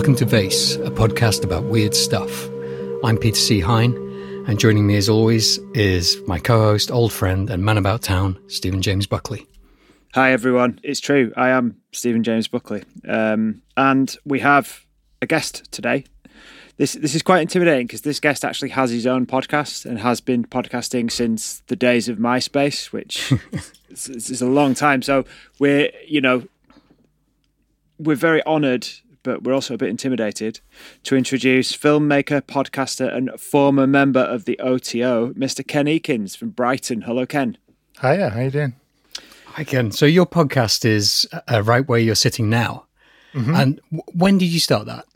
Welcome to Vayse, a podcast about weird stuff. I'm Peter C. Hine, and joining me as always is my co host, old friend, and man about town, Stephen James Buckley. Hi, everyone. It's true. I am Stephen James Buckley. Um, and we have a guest today. This, this is quite intimidating because this guest actually has his own podcast and has been podcasting since the days of MySpace, which is, is a long time. So we're, you know, we're very honoured, but we're also a bit intimidated to introduce filmmaker, podcaster, and former member of the OTO, Mr. Ken Eakins from Brighton. Hello, Ken. Hiya, how you doing? Hi, Ken. So your podcast is uh, right where you're sitting now. Mm-hmm. And w- when did you start that?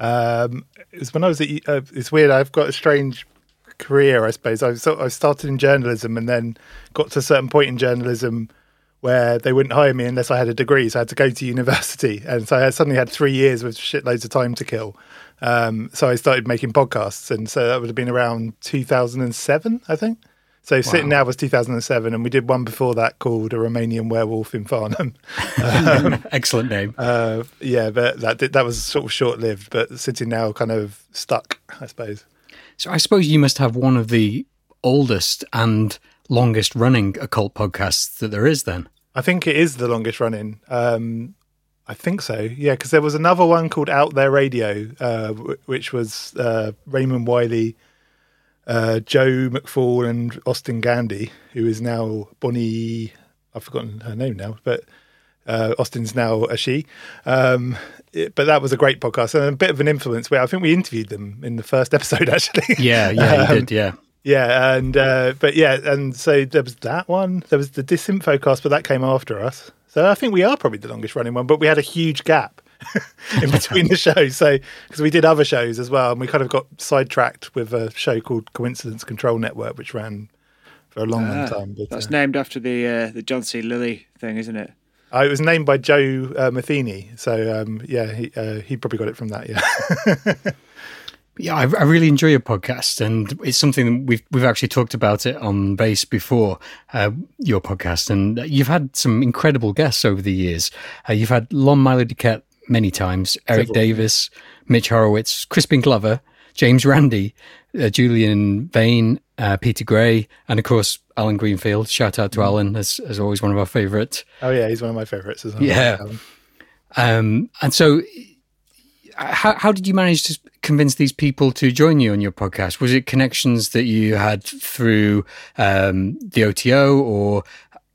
Um, it was when I was at. Uh, it's weird. I've got a strange career, I suppose. I so I started in journalism and then got to a certain point in journalism where they wouldn't hire me unless I had a degree. So I had to go to university, and so I suddenly had three years with shitloads of time to kill. Um, so I started making podcasts, and so that would have been around 2007, I think. So wow. sitting now was 2007, and we did one before that called a Romanian werewolf in Farnham. um, Excellent name. Uh, yeah, but that that was sort of short lived. But sitting now kind of stuck, I suppose. So I suppose you must have one of the oldest and longest running occult podcasts that there is. Then I think it is the longest running. Um, I think so. Yeah, because there was another one called Out There Radio, uh, w- which was uh, Raymond Wiley uh, Joe McFall and Austin Gandy, who is now Bonnie. I've forgotten her name now, but uh, Austin's now a she. Um, it, but that was a great podcast and a bit of an influence. Where I think we interviewed them in the first episode, actually. Yeah, yeah, um, did. Yeah. Yeah, and uh, but yeah, and so there was that one. There was the disinfo Disinfocast, but that came after us. So I think we are probably the longest running one, but we had a huge gap in between the shows. So because we did other shows as well, and we kind of got sidetracked with a show called Coincidence Control Network, which ran for a long, ah, long time. But, that's uh, named after the uh, the John C. Lilly thing, isn't it? Uh, it was named by Joe uh, Matheny. So um, yeah, he uh, he probably got it from that. Yeah. yeah, I, I, really enjoy your podcast, and it's something we've we've actually talked about it on Vayse before. Uh, your podcast, and you've had some incredible guests over the years. Uh, you've had Lon Milo DuQuette many times. Eric Several. Davis, Mitch Horowitz, Crispin Glover, James Randi, uh, Julian Vayne, uh, Peter Gray, and of course Allen Greenfield. Shout out to mm. Allen as, as always one of our favourites. Oh yeah, he's one of my favourites as well. Yeah. Um, and so, how how did you manage to convince these people to join you on your podcast? Was it connections that you had through um, the OTO, or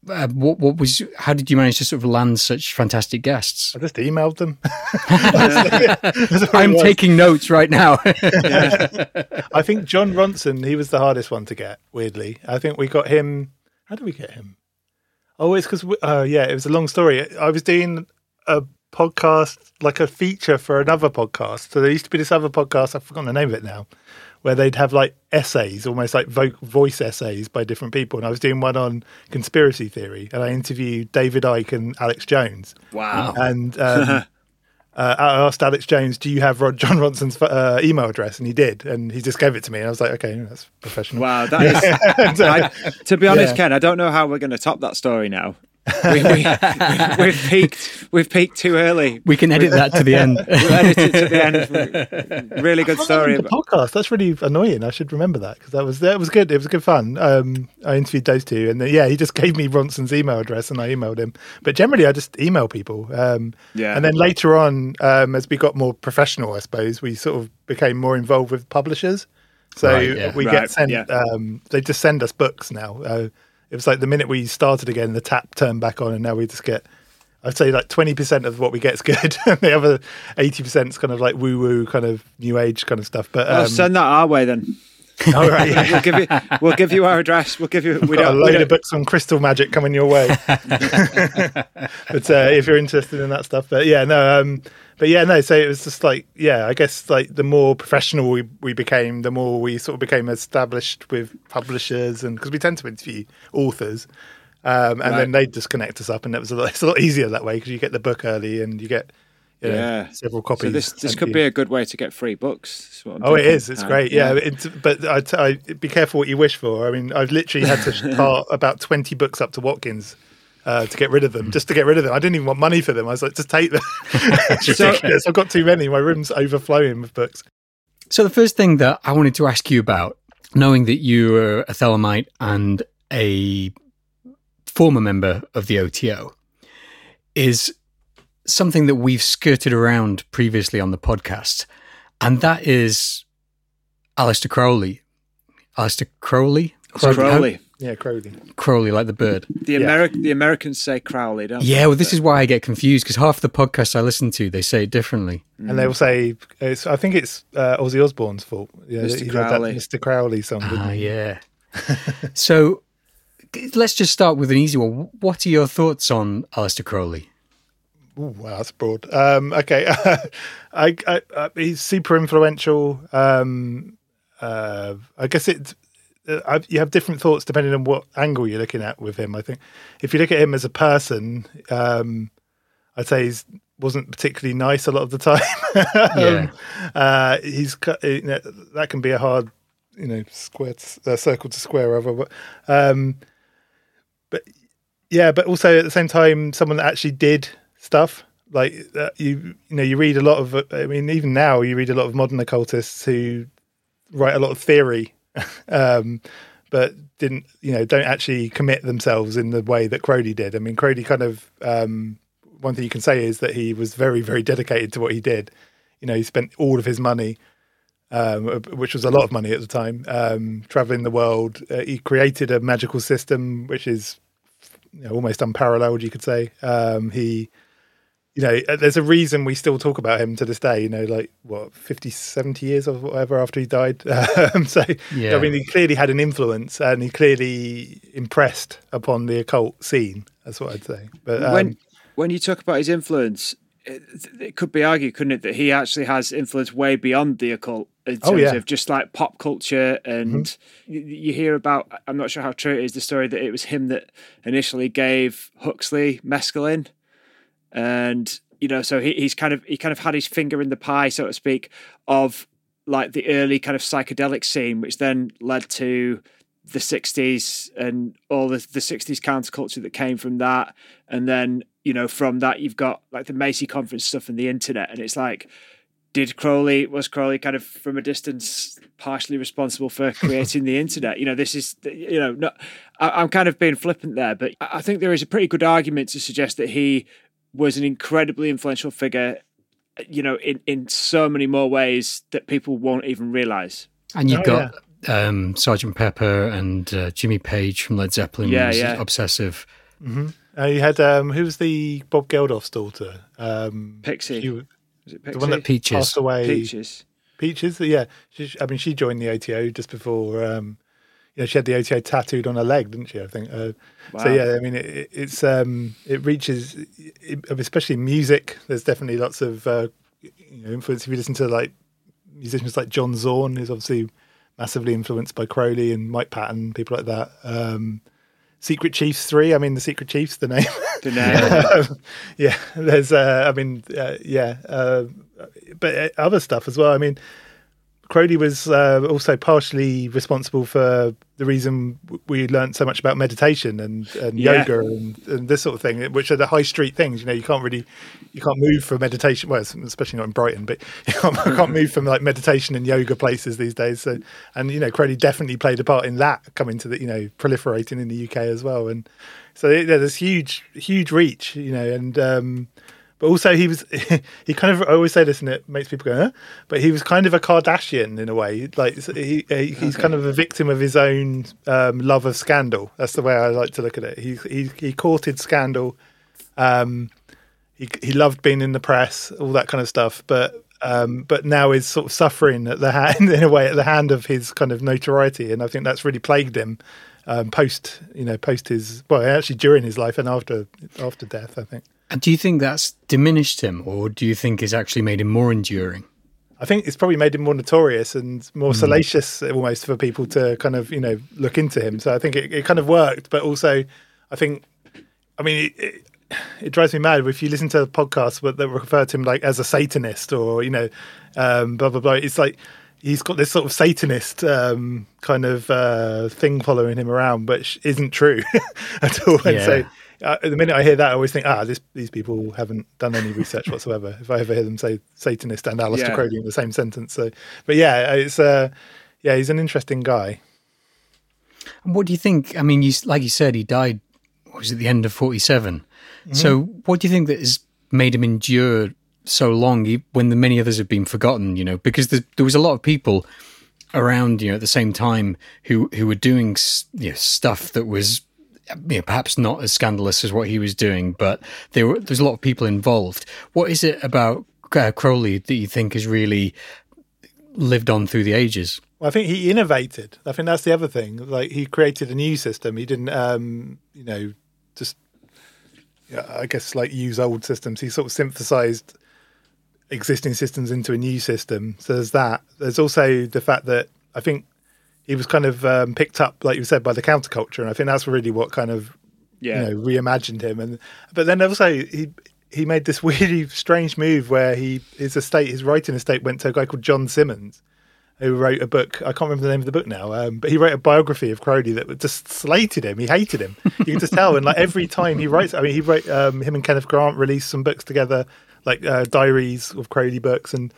uh, what, what was how did you manage to sort of land such fantastic guests? I just emailed them. I'm taking notes right now. I think Jon Ronson, he was the hardest one to get. Weirdly, I think we got him. How did we get him? Oh, it's because uh, yeah, it was a long story. I was doing a podcast, like a feature for another podcast. So there used to be this other podcast. I've forgotten the name of it now, where they'd have like essays, almost like vo- voice essays by different people. And I was doing one on conspiracy theory, and I interviewed David Icke and Alex Jones. Wow! And um, uh, I asked Alex Jones, "Do you have Rod- Jon Ronson's uh, email address?" And he did, and he just gave it to me. And I was like, "Okay, that's professional." Wow, that is. I, to be honest, yeah. Ken, I don't know how we're going to top that story now we, have we, peaked. We've peaked too early. We can edit that to the end. we'll edit it to the end. Really good story. The podcast. That's really annoying. I should remember that because that was that was good. It was good fun. Um, I interviewed those two, and yeah, he just gave me Ronson's email address, and I emailed him. But generally, I just email people. Um, yeah. And then later on, um, as we got more professional, I suppose we sort of became more involved with publishers. So right, yeah. we right, get sent. Yeah. Um, they just send us books now. Uh, it was like the minute we started again, the tap turned back on, and now we just get. I'd say like twenty percent of what we get is good, and the other eighty percent is kind of like woo woo, kind of new age kind of stuff. But um, well, send that our way then. All right, yeah. we'll give you we'll give you our address. We'll give you we got a load of books on crystal magic coming your way. but uh, if you're interested in that stuff, but yeah, no, um, but yeah, no. So it was just like, yeah, I guess like the more professional we, we became, the more we sort of became established with publishers, and because we tend to interview authors, um, and right. then they just connect us up, and it was a lot, it's a lot easier that way because you get the book early and you get you know, yeah several copies. So this this could you. be a good way to get free books. oh, thinking. it is. It's great. Yeah, yeah. but I, I, be careful what you wish for. I mean, I've literally had to start about twenty books up to Watkins uh, to get rid of them, just to get rid of them. I didn't even want money for them. I was like, just take them. so, I've got too many. My room's overflowing with books. So the first thing that I wanted to ask you about, knowing that you were a Thelemite and a former member of the OTO, is something that we've skirted around previously on the podcast, and that is Aleister Crowley. Aleister Crowley? Crowley. Yeah, Crowley. Crowley, like the bird. The Ameri- the Americans say Crowley, don't yeah, well, this is why I get confused because half the podcasts I listen to, they say it differently. And they will say, it's, I think it's uh, Ozzy Osbourne's fault. Yeah, Mr. Crowley. Mr. Crowley song. Ah, yeah. so let's just start with an easy one. What are your thoughts on Aleister Crowley? Ooh, wow, that's broad. Um, okay, I, I, I, he's super influential. Um, uh, I guess it uh, you have different thoughts depending on what angle you're looking at with him. I think if you look at him as a person, um, I'd say he wasn't particularly nice a lot of the time. yeah. uh, he's you know, that can be a hard, you know, square to, uh, circle to square over. But, um, but yeah, but also at the same time, someone that actually did stuff like uh, you, you know, you read a lot of. I mean, even now you read a lot of modern occultists who write a lot of theory um, but didn't you know don't actually commit themselves in the way that Crowley did. I mean, Crowley kind of um, one thing you can say is that he was very very dedicated to what he did. You know, he spent all of his money. Um, which was a lot of money at the time, um, traveling the world. Uh, he created a magical system which is you know, almost unparalleled, you could say. Um, he you know, uh, there's a reason we still talk about him to this day, you know, like what, 50, 70 years or whatever after he died. Um, so, yeah. I mean, he clearly had an influence and he clearly impressed upon the occult scene. That's what I'd say. But um, when, when you talk about his influence, it, it, could be argued, couldn't it, that he actually has influence way beyond the occult in oh, terms oh, yeah. of just like pop culture. And mm-hmm. you, you hear about, I'm not sure how true it is, the story that it was him that initially gave Huxley mescaline and you know, so he, he's kind of he kind of had his finger in the pie, so to speak, of like the early kind of psychedelic scene, which then led to the 60s and all the, the 60s counterculture that came from that. And then, you know, from that, you've got like the Macy conference stuff and the internet. And it's like, did Crowley, was Crowley kind of from a distance partially responsible for creating the internet? You know, this is, you know, not, I, I'm kind of being flippant there, but I think there is a pretty good argument to suggest that he was an incredibly influential figure, you know, in, in so many more ways that people won't even realize. And you've oh, got yeah. um, Sergeant Pepper and uh, Jimmy Page from Led Zeppelin. Yeah, yeah. Obsessive. Mm-hmm. Uh, you had um, who was the Bob Geldof's daughter? Um, Pixie. She, was it Pixie? The one that Peaches. passed away. Peaches. Peaches. Yeah. She, I mean, she joined the OTO just before um, you know, she had the OTO tattooed on her leg, didn't she? I think. Uh, wow. So yeah, I mean, it, it's um, it reaches, it, especially music. There's definitely lots of uh, you know influence. If you listen to like musicians like John Zorn, who's obviously massively influenced by Crowley and Mike Patton, people like that. Um, Secret Chiefs three. I mean, the Secret Chiefs, the name. The name. yeah, there's. Uh, I mean, uh, yeah, uh, but uh, other stuff as well. I mean, Crowley was uh, also partially responsible for the reason we learned so much about meditation and, and yeah. yoga and, and, this sort of thing, which are the high street things. You know, you can't really, you can't move from meditation. Well, especially not in Brighton, but you can't, you can't move from like meditation and yoga places these days. So, and you know, Crowley definitely played a part in that coming to the, you know, proliferating in the UK as well. And so yeah, there's huge, huge reach. You know, and um, but also, he was he kind of I always say this, and it makes people go, huh? but he was kind of a Kardashian in a way. Like he, he he's okay. kind of a victim of his own um, love of scandal. That's the way I like to look at it. He he, he courted scandal. Um, he he loved being in the press, all that kind of stuff. But um, but now is sort of suffering at the hand in a way at the hand of his kind of notoriety, and I think that's really plagued him um, post you know post his well actually during his life and after after death. I think. And do you think that's diminished him, or do you think it's actually made him more enduring? I think it's probably made him more notorious and more mm. salacious almost for people to kind of, you know, look into him. So I think it, it kind of worked. But also, I think, I mean, it, it, it drives me mad if you listen to podcasts that refer to him like as a Satanist or, you know, um, blah, blah, blah. It's like, he's got this sort of Satanist um, kind of uh, thing following him around, which isn't true at all. And yeah. so uh, the minute I hear that, I always think, ah, this, these people haven't done any research whatsoever. if I ever hear them say Satanist and Aleister yeah. Crowley in the same sentence, so but yeah, it's uh, yeah, he's an interesting guy. And what do you think? I mean, you like you said, he died. was at the end of forty mm-hmm. So, what do you think that has made him endure so long when the many others have been forgotten? You know, because there, there was a lot of people around, you know, at the same time who who were doing you know, stuff that was you know, perhaps not as scandalous as what he was doing, but there were, there's a lot of people involved. What is it about uh, Crowley that you think has really lived on through the ages? Well, I think he innovated. I think that's the other thing. Like he created a new system. He didn't, um, you know, just I guess like use old systems. He sort of synthesized existing systems into a new system. So there's that. There's also the fact that I think he was kind of um, picked up, like you said, by the counterculture, and I think that's really what kind of yeah. you know reimagined him. And but then also he he made this really strange move where he his estate, his writing estate, went to a guy called John Symonds, who wrote a book. I can't remember the name of the book now, um, but he wrote a biography of Crowley that just slated him. He hated him. You can just tell. And like every time he writes, I mean, he wrote um, him and Kenneth Grant released some books together, like uh, diaries of Crowley books, and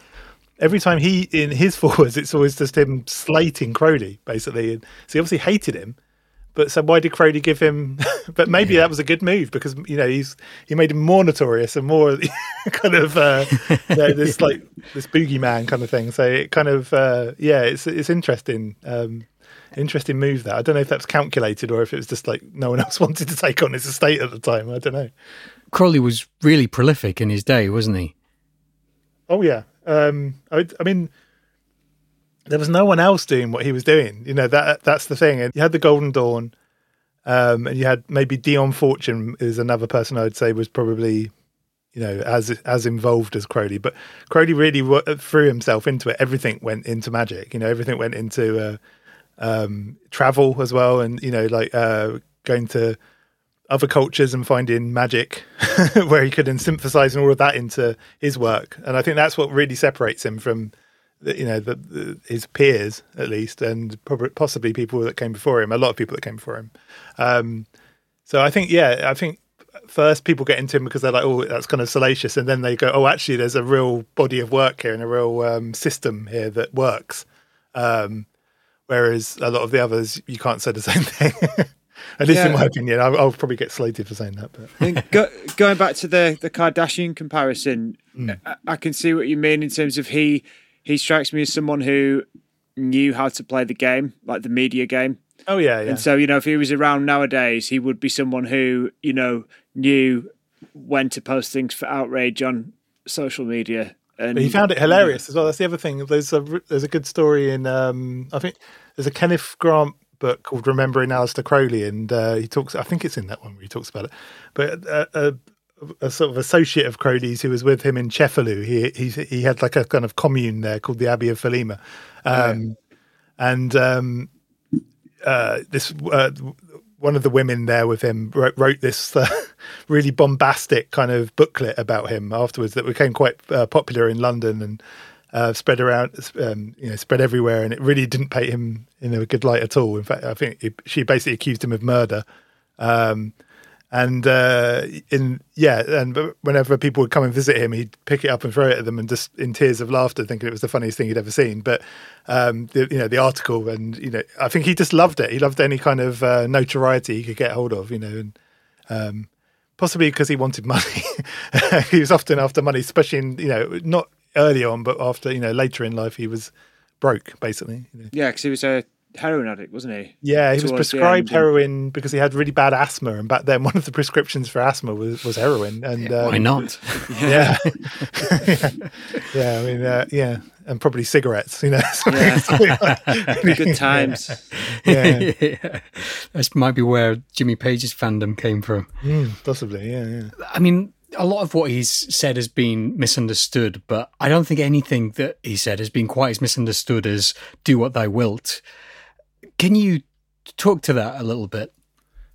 every time he in his forwards, it's always just him slating Crowley basically. And so he obviously hated him. But so why did Crowley give him? but maybe yeah. that was a good move because you know he's he made him more notorious and more kind of uh, you know, this like this boogeyman kind of thing. So it kind of uh, yeah, it's it's interesting. Um, interesting move that I don't know if that's calculated or if it was just like no one else wanted to take on his estate at the time. I don't know. Crowley was really prolific in his day, wasn't he? Oh yeah, um, I, I, mean, there was no one else doing what he was doing. You know that that's the thing. And you had the Golden Dawn, um, and you had maybe Dion Fortune is another person I would say was probably, you know, as as involved as Crowley. But Crowley really threw himself into it. Everything went into magic. You know, everything went into uh, um, travel as well, and you know, like uh, going to other cultures and finding magic where he could and all of that into his work. And I think that's what really separates him from, you know, the, the, his peers at least, and probably possibly people that came before him. A lot of people that came before him. Um, so I think, yeah, I think first people get into him because they're like, oh, that's kind of salacious, and then they go, oh, actually, there's a real body of work here and a real um, system here that works. Um, whereas a lot of the others, you can't say the same thing. At least yeah. in my opinion, I'll, I'll, probably get slated for saying that. But go, going back to the the Kardashian comparison, mm. I, I, can see what you mean in terms of he he strikes me as someone who knew how to play the game, like the media game. Oh yeah, yeah. And so you know, if he was around nowadays, he would be someone who you know knew when to post things for outrage on social media. And but he found it hilarious as well. That's the other thing. There's a there's a good story in um, I think there's a Kenneth Grant book called Remembering Aleister Crowley, and uh, he talks. I think it's in that one where he talks about it. But uh, a, a, sort of associate of Crowley's who was with him in Cefalù, he he he had like a kind of commune there called the Abbey of Thelema, um, and um, uh, this uh, one of the women there with him wrote, wrote this uh, really bombastic kind of booklet about him afterwards that became quite uh, popular in London and uh, spread around, um, you know, spread everywhere, and it really didn't paint him in a good light at all. In fact, I think it, she basically accused him of murder. Um, and uh, in yeah, and whenever people would come and visit him, he'd pick it up and throw it at them, and just in tears of laughter, thinking it was the funniest thing he'd ever seen. But um, the, you know, the article, and you know, I think he just loved it. He loved any kind of uh, notoriety he could get hold of, you know, and um, possibly because he wanted money. he was often after money, especially in you know, not early on, but after you know later in life, he was broke basically. You know. Yeah, because he was a heroin addict, wasn't he? Yeah, he was prescribed heroin because he had really bad asthma, and back then one of the prescriptions for asthma was, was heroin. And yeah, um, why not? Yeah, yeah. yeah. I mean, uh, yeah, and probably cigarettes. You know, yeah. good times. Yeah. yeah, this might be where Jimmy Page's fandom came from. Mm, possibly, yeah, yeah. I mean, a lot of what he's said has been misunderstood, but I don't think anything that he said has been quite as misunderstood as "do what thou wilt." Can you talk to that a little bit?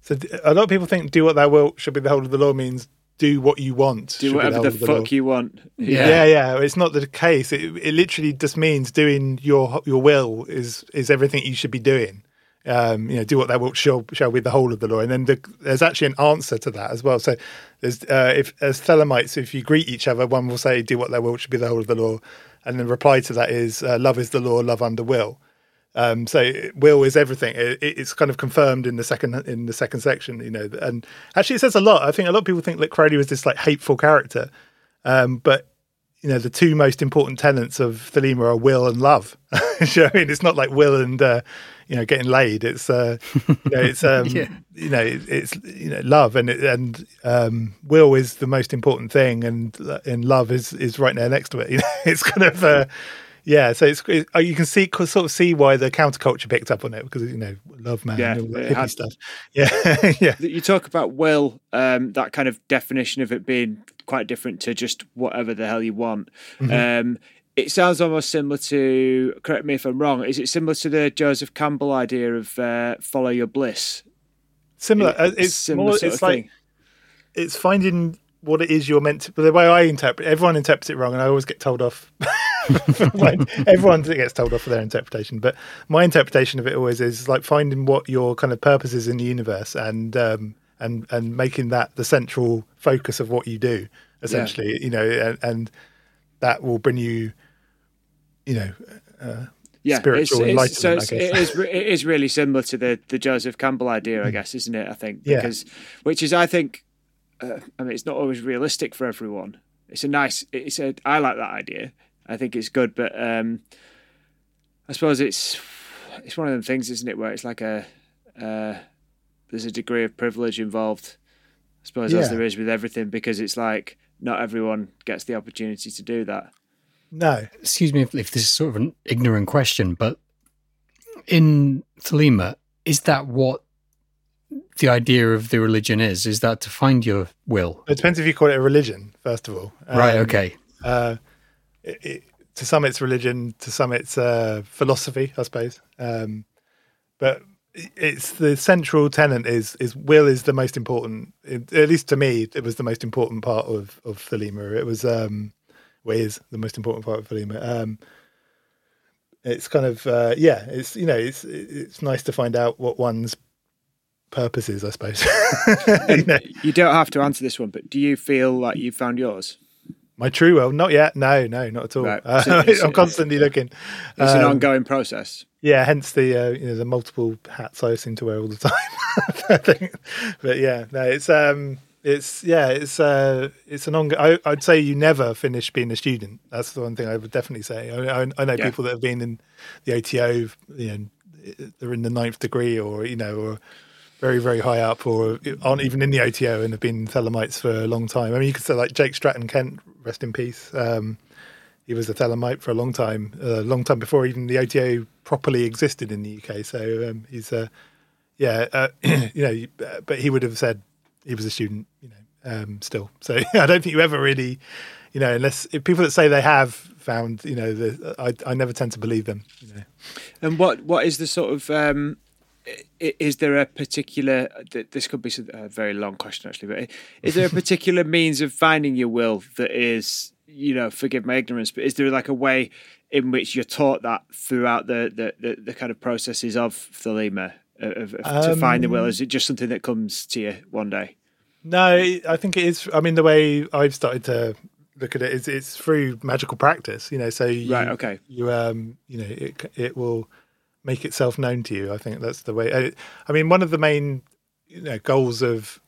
So, a lot of people think "do what thou wilt" should be the whole of the law means do what you want. Do whatever the, the fuck law. you want. Yeah. yeah, yeah. It's not the case. It, it literally just means doing your your will is is everything you should be doing. Um, you know, do what thou wilt shall, shall be the whole of the law. And then the, there's actually an answer to that as well. So there's uh, if as Thelemites, if you greet each other, one will say, "Do what thou wilt shall be the whole of the law," and the reply to that is, uh, "Love is the law, love under will." Um, so will is everything. It, it's kind of confirmed in the second in the second section, you know. And actually, it says a lot. I think a lot of people think that Crowley was this like hateful character, um, but you know, the two most important tenets of Thelema are will and love. you know I mean, it's not like will and uh, you know getting laid. It's uh, you know, it's um, yeah. you know, it's you know, love and and um, will is the most important thing, and and love is is right there next to it. You know, it's kind of. Uh, yeah, so it's, it, uh, you can see sort of see why the counterculture picked up on it because you know love man, yeah, hippie had, stuff. Yeah, yeah. You talk about will, um, that kind of definition of it being quite different to just whatever the hell you want. Mm-hmm. Um, it sounds almost similar to. Correct me if I'm wrong. Is it similar to the Joseph Campbell idea of uh, follow your bliss? Similar. Uh, it's similar more. It's like thing. it's finding what it is you're meant to. But the way I interpret, everyone interprets it wrong, and I always get told off. everyone gets told off for their interpretation, but my interpretation of it always is like finding what your kind of purpose is in the universe, and um, and and making that the central focus of what you do. Essentially, yeah. you know, and, and, that will bring you, you know. Uh, yeah, spiritual it's, it's, so it's, it is it is really similar to the the Joseph Campbell idea, I hmm. guess, isn't it? I think because yeah. which is I think uh, I mean, it's not always realistic for everyone. It's a nice. It's a. I like that idea. I think it's good, but um, I suppose it's it's one of them things, isn't it? Where it's like a uh, there's a degree of privilege involved. I suppose yeah. as there is with everything, because it's like not everyone gets the opportunity to do that. No, excuse me if, if this is sort of an ignorant question, but in Thelema, is that what the idea of the religion is? Is that to find your will? It depends if you call it a religion, first of all. Um, right. Okay. Uh, it, it, to some, it's religion. To some, it's uh, philosophy, I suppose. Um, but it's the central tenet is is will is the most important. It, at least to me, it was the most important part of of Thelema. It was um, well, is the most important part of Thelema. Um, it's kind of uh, yeah. It's you know it's it's nice to find out what one's purposes, I suppose. you, know? you, don't have to answer this one, but do you feel like you've found yours? My true will, not yet. No, no, not at all. Right. Uh, I'm constantly looking. It's um, an ongoing process. Yeah, hence the uh, you know the multiple hats I seem to wear all the time. but yeah, no, it's um, it's yeah, it's uh, it's an ongoing. I'd say you never finish being a student. That's the one thing I would definitely say. I, I, I know yeah. people that have been in the OTO, you know, they're in the ninth degree, or you know, or very, very high up or aren't even in the OTO and have been Thelemites for a long time. I mean, you could say like Jake Stratton Kent, rest in peace. Um, he was a Thelemite for a long time, a long time before even the ATO properly existed in the UK. So um, he's, uh, yeah, uh, you know, but he would have said he was a student, you know, um, still. So I don't think you ever really, you know, unless people that say they have found, you know, the, I, I never tend to believe them. You know. And what what is the sort of um, is there a particular this could be a very long question actually but is there a particular means of finding your will that is you know forgive my ignorance but is there like a way in which you're taught that throughout the the, the, the kind of processes of thelema of, of, um, to find the will is it just something that comes to you one day no i think it is i mean the way i've started to look at it is it's through magical practice you know so you, right okay you um you know it it will make itself known to you. I think that's the way. I, I mean, one of the main you know, goals of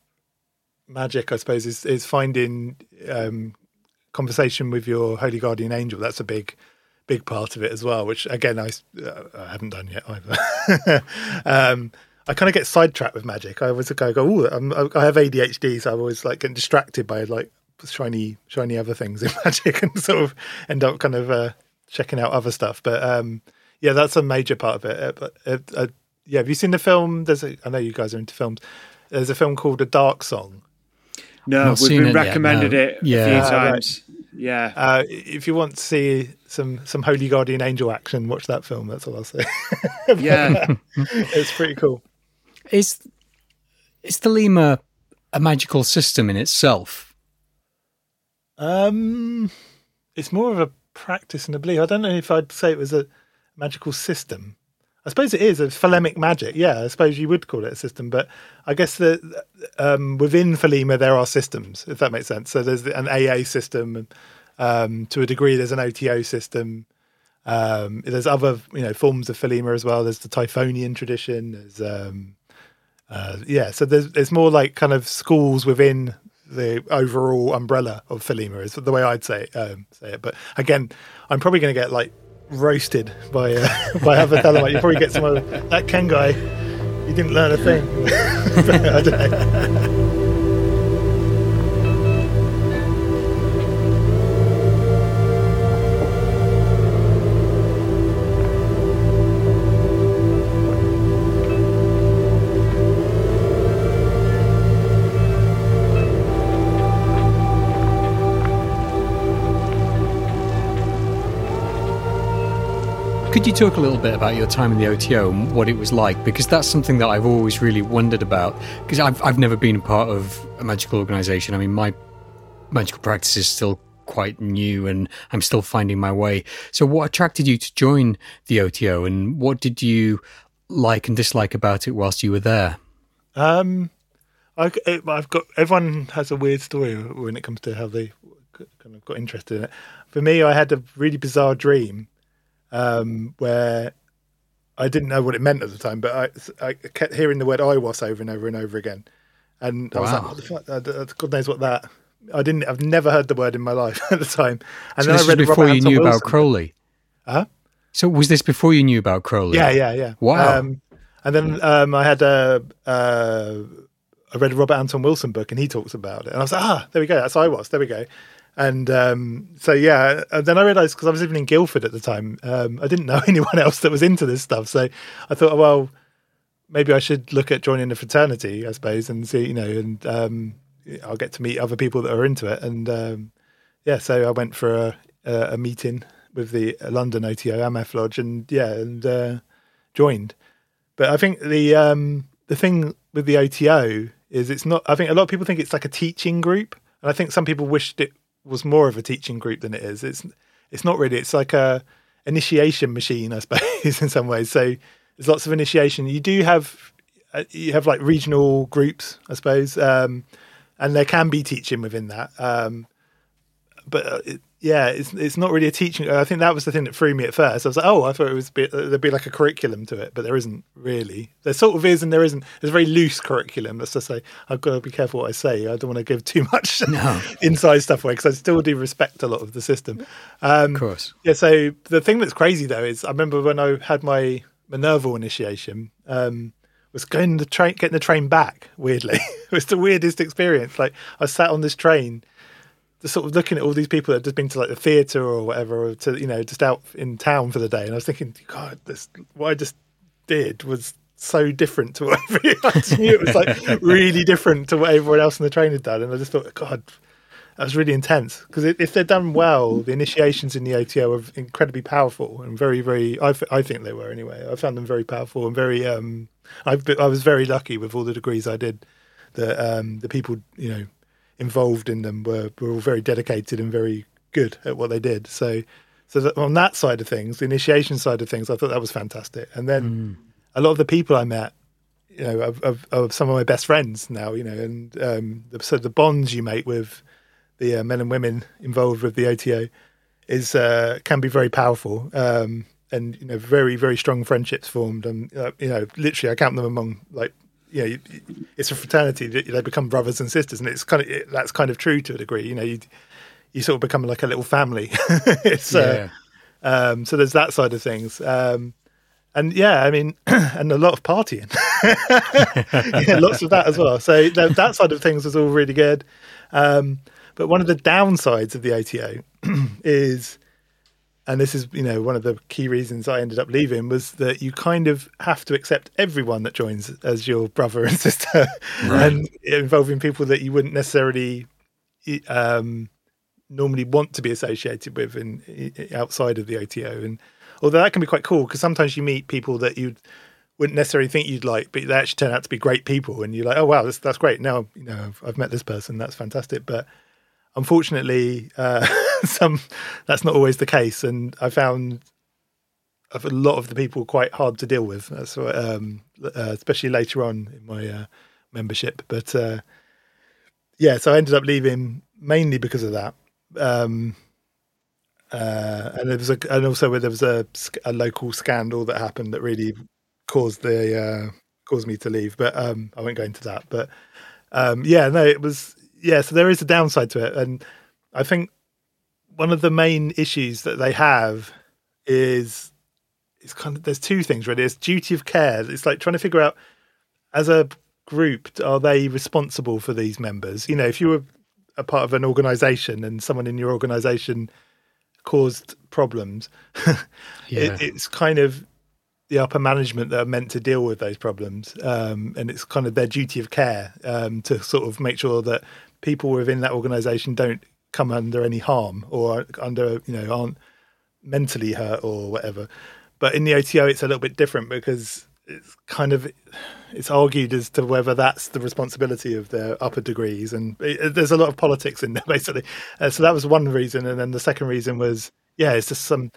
magic, I suppose, is is finding um, conversation with your holy guardian angel. That's a big big part of it as well. Which again, I, uh, I haven't done yet either. um, I kind of get sidetracked with magic. I always go, go oh, I have ADHD, so I always like getting distracted by like shiny, shiny other things in magic, and sort of end up kind of uh, checking out other stuff. But um, yeah, that's a major part of it. Uh, but uh, uh, yeah, have you seen the film? There's a, I know you guys are into films. There's a film called A Dark Song. No, Not we've been recommended yet, no. it yeah. a few times. Right. Yeah. Uh, if you want to see some some Holy Guardian Angel action, watch that film. That's all I'll say. yeah, it's pretty cool. Is is Thelema a magical system in itself? Um, it's more of a practice and a belief. I don't know if I'd say it was a magical system. I suppose it is a Thelemic magic. Yeah, I suppose you would call it a system, but I guess that um, within Thelema there are systems, if that makes sense. So there's an AA system, um, to a degree. There's an OTO system. Um, there's other you know forms of Thelema as well. There's the Typhonian tradition. There's um, uh, yeah, so there's there's more like kind of schools within the overall umbrella of Thelema is the way I'd say it, um, say it. But again, I'm probably going to get like roasted by uh, by other Thelemite. You probably get some of that Ken guy. He didn't learn a thing. I don't know. Could you talk a little bit about your time in the OTO and what it was like? Because that's something that I've always really wondered about. Because I've, I've never been a part of a magical organization. I mean, my magical practice is still quite new and I'm still finding my way. So, what attracted you to join the OTO and what did you like and dislike about it whilst you were there? Um, I, have got everyone has a weird story when it comes to how they kind of got interested in it. For me, I had a really bizarre dream um, where I didn't know what it meant at the time, but I, I kept hearing the word "Aiwass" over and over and over again, and I was like, "What the fuck? Uh, God knows what that." I didn't. I've never heard the word in my life at the time. And so then I read before Robert you knew Wilson. about Crowley. Huh? So was this before you knew about Crowley? Yeah, yeah, yeah. Wow. Um, and then um, I had a. Uh, I read a Robert Anton Wilson book and he talks about it. And I was like, ah, there we go. That's I was. There we go. And um, so yeah, and then I realised because I was living in Guildford at the time, um, I didn't know anyone else that was into this stuff. So I thought, well, maybe I should look at joining a fraternity, I suppose, and see, you know, and um, I'll get to meet other people that are into it. And um, yeah, so I went for a, a, a meeting with the London OTO AMF Lodge, and yeah, and uh, joined. But I think the um, the thing with the OTO is it's not. I think a lot of people think it's like a teaching group, and I think some people wished it was more of a teaching group than it is. It's it's not really. It's like a initiation machine, I suppose, in some ways. So there's lots of initiation. You do have uh, you have like regional groups, I suppose, um, and there can be teaching within that. Um, but it, yeah, it's it's not really a teaching. I think that was the thing that threw me at first. I was like, oh, I thought it was bit, there'd be like a curriculum to it, but there isn't really. There sort of is, and there isn't. There's a very loose curriculum. Let's just say I've got to be careful what I say. I don't want to give too much no. inside stuff away because I still do respect a lot of the system. Um, of course. Yeah. So the thing that's crazy though is I remember when I had my Minerval initiation. Um, was going the train, getting the train back. Weirdly, it was the weirdest experience. Like I sat on this train sort of looking at all these people that just been to like the theatre or whatever, or to you know just out in town for the day, and I was thinking, God, this what I just did was so different to what everyone else knew. It was like really different to what everyone else in the train had done, and I just thought, God, that was really intense because if they're done well, the initiations in the OTO are incredibly powerful and very, very. I, I think they were anyway. I found them very powerful and very. Um, I, I was very lucky with all the degrees I did. That um, the people, you know, involved in them were, were all very dedicated and very good at what they did. So, so that on that side of things, the initiation side of things, I thought that was fantastic. And then mm. a lot of the people I met, you know, are, some of my best friends now. You know, and um, the, so the bonds you make with the uh, men and women involved with the OTO is uh, can be very powerful. Um, and you know, very very strong friendships formed, and uh, you know, literally, I count them among like you know, it's a fraternity. That they become brothers and sisters, and it's kind of that's kind of true to a degree. You know, you you sort of become like a little family. it's uh, yeah. uh, um, so there's that side of things. Um, and yeah, I mean, and a lot of partying, yeah, lots of that as well. So that, that side of things was all really good. Um, but one of the downsides of the OTO is and this is you know one of the key reasons I ended up leaving was that you kind of have to accept everyone that joins as your brother and sister, right. and involving people that you wouldn't necessarily um, normally want to be associated with in, outside of the OTO. And although that can be quite cool because sometimes you meet people that you wouldn't necessarily think you'd like, but they actually turn out to be great people, and you're like, oh wow, that's that's great. Now you know I've, I've met this person, that's fantastic, but unfortunately, uh, some that's not always the case, and I found a lot of the people quite hard to deal with. That's what, um, uh, especially later on in my uh, membership. But uh, yeah, so I ended up leaving mainly because of that. Um, uh, and there was a, and also there was a, a local scandal that happened that really caused the uh, caused me to leave. But um, I won't go into that. But um, yeah, no, it was yeah. So there is a downside to it, and I think one of the main issues that they have is it's kind of there's two things really. It's duty of care. It's like trying to figure out as a group are they responsible for these members? You know, if you were a part of an organization and someone in your organization caused problems, yeah. it, it's kind of the upper management that are meant to deal with those problems, um, and it's kind of their duty of care um, to sort of make sure that people within that organisation don't come under any harm or under you know aren't mentally hurt or whatever. But in the OTO, it's a little bit different because it's kind of it's argued as to whether that's the responsibility of the upper degrees, and it, there's a lot of politics in there basically. Uh, so that was one reason, and then the second reason was yeah, it's just some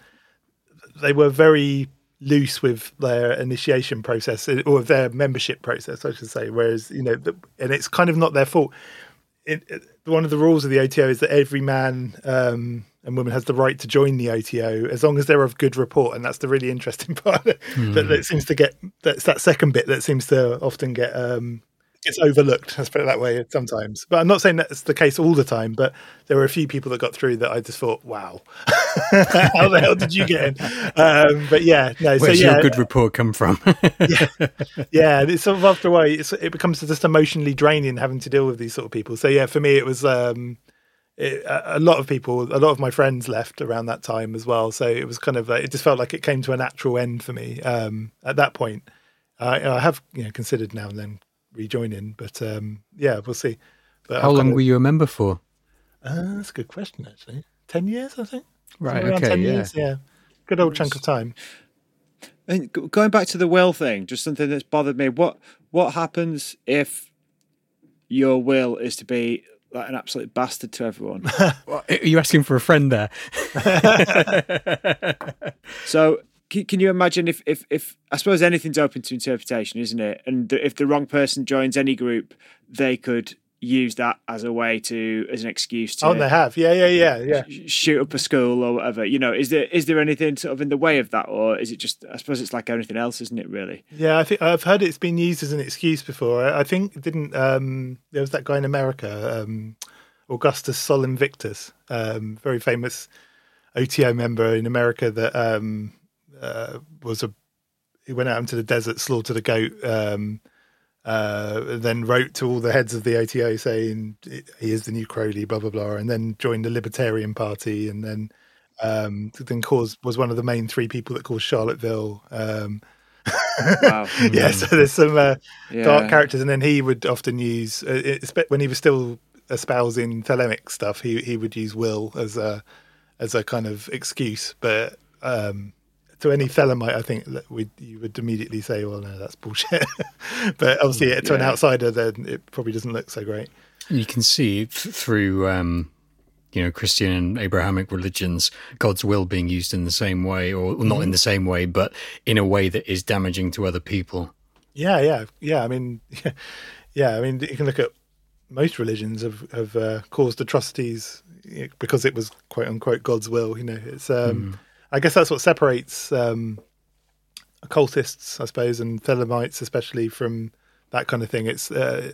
they were very loose with their initiation process or their membership process, I should say. Whereas, you know, and it's kind of not their fault. It, it, one of the rules of the OTO is that every man um, and woman has the right to join the OTO as long as they're of good report, and that's the really interesting part mm. that, that, seems to get. That's that second bit that seems to often get um, gets overlooked. Let's put it that way sometimes. But I'm not saying that's the case all the time. But there were a few people that got through that I just thought, wow, how the hell did you get in? Um, but yeah, no. Where's so, yeah, your good report come from? yeah, yeah. It's sort of after a while, it becomes just emotionally draining having to deal with these sort of people. So yeah, for me, it was. Um, it, a lot of people, a lot of my friends left around that time as well. So it was kind of, it just felt like it came to a natural end for me um, at that point. I have you know considered now and then rejoining. But um, yeah, we'll see. But How long were you a member for? Uh, that's a good question, actually. 10 years, I think. Right, okay, 10 yeah. Years, yeah. Good old chunk of time. And going back to the will thing, just something that's bothered me. What what happens if your will is to be like an absolute bastard to everyone? Are you asking for a friend there? so can you imagine if, if, if I suppose anything's open to interpretation, isn't it? And if the wrong person joins any group, they could use that as a way to as an excuse to oh they have. Yeah yeah yeah yeah. shoot up a school or whatever. You know is there is there anything sort of in the way of that or is it just i suppose it's like anything else isn't it really? Yeah i think i've heard it's been used as an excuse before. I, think didn't um there was that guy in america um augustus sol invictus um very famous oto member in america that um uh, was a he went out into the desert, slaughtered a goat, um, uh, then wrote to all the heads of the OTO saying he is the new Crowley, blah blah blah, and then joined the Libertarian Party, and then um, then caused was one of the main three people that caused Charlottesville. Um, wow. yeah, so there's some uh, yeah. dark characters, and then he would often use uh, when he was still espousing Thelemic stuff. He he would use will as a as a kind of excuse, but um, to any Thelemite, I think we you would immediately say, "Well, no, that's bullshit." but obviously, to yeah. an outsider, then it probably doesn't look so great. You can see through, um, you know, Christian and Abrahamic religions, God's will being used in the same way, or not in mm-hmm. the same way, but in a way that is damaging to other people. Yeah, yeah, yeah. I mean, yeah, yeah I mean, you can look at most religions have have uh, caused atrocities because it was quote unquote God's will. You know, it's um, mm. I guess that's what separates um, occultists, I suppose, and Thelemites especially from that kind of thing. It's uh,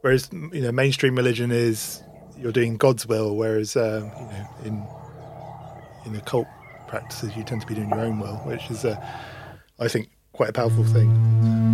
whereas you know mainstream religion is you're doing God's will, whereas uh, you know in in occult practices you tend to be doing your own will, which is, uh, I think, quite a powerful thing.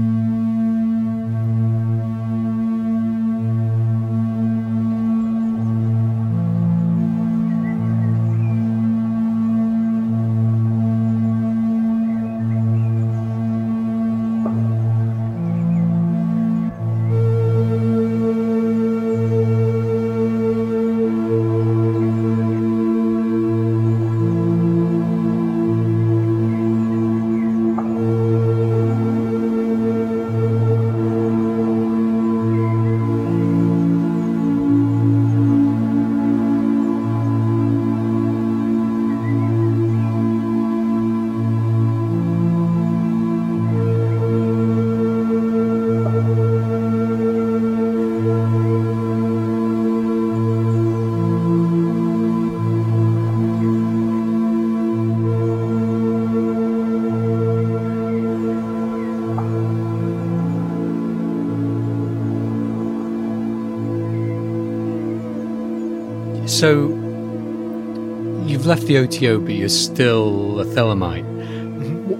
But you're still a Thelemite.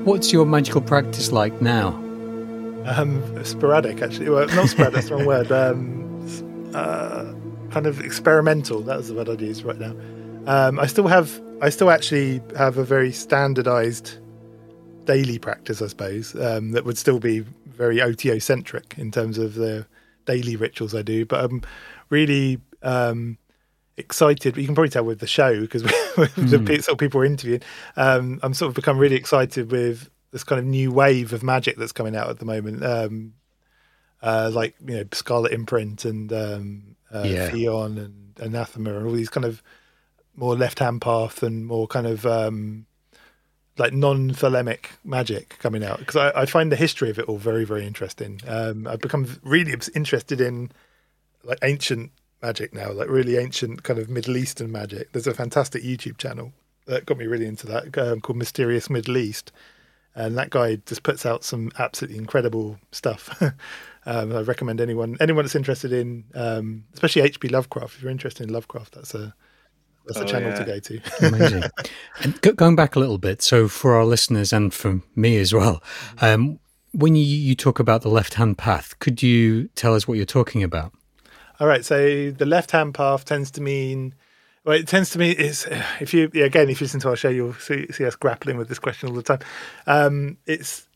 What's your magical practice like now? Um, sporadic, actually. Well, not sporadic. that's the wrong word. Um, uh, kind of experimental. That's the word I'd use right now. Um, I still have. I still actually have a very standardized daily practice, I suppose, um, that would still be very OTO centric in terms of the daily rituals I do. But I'm really um, excited. You can probably tell with the show because mm. the sort of people we're interviewing. Um, I'm sort of become really excited with this kind of new wave of magic that's coming out at the moment. Um, uh, like you know Scarlet Imprint and um, uh, yeah. Theion and Anathema and all these kind of more left hand path and more kind of um, like non-thelemic magic coming out because I, I, find the history of it all very very interesting. Um, I've become really interested in like ancient magic now, like really ancient kind of Middle Eastern magic. There's a fantastic YouTube channel that got me really into that um, called Mysterious Middle East, and that guy just puts out some absolutely incredible stuff. um, I recommend anyone anyone that's interested in, um, especially H.P. Lovecraft. If you're interested in Lovecraft, that's a that's oh, a channel yeah. to go to. Amazing. And going back a little bit, so for our listeners and for me as well, um, when you, you talk about the left hand path, could you tell us what you're talking about? All right. So the left hand path tends to mean, well, it tends to mean is if you again if you listen to our show, you'll see, see us grappling with this question all the time. Um, it's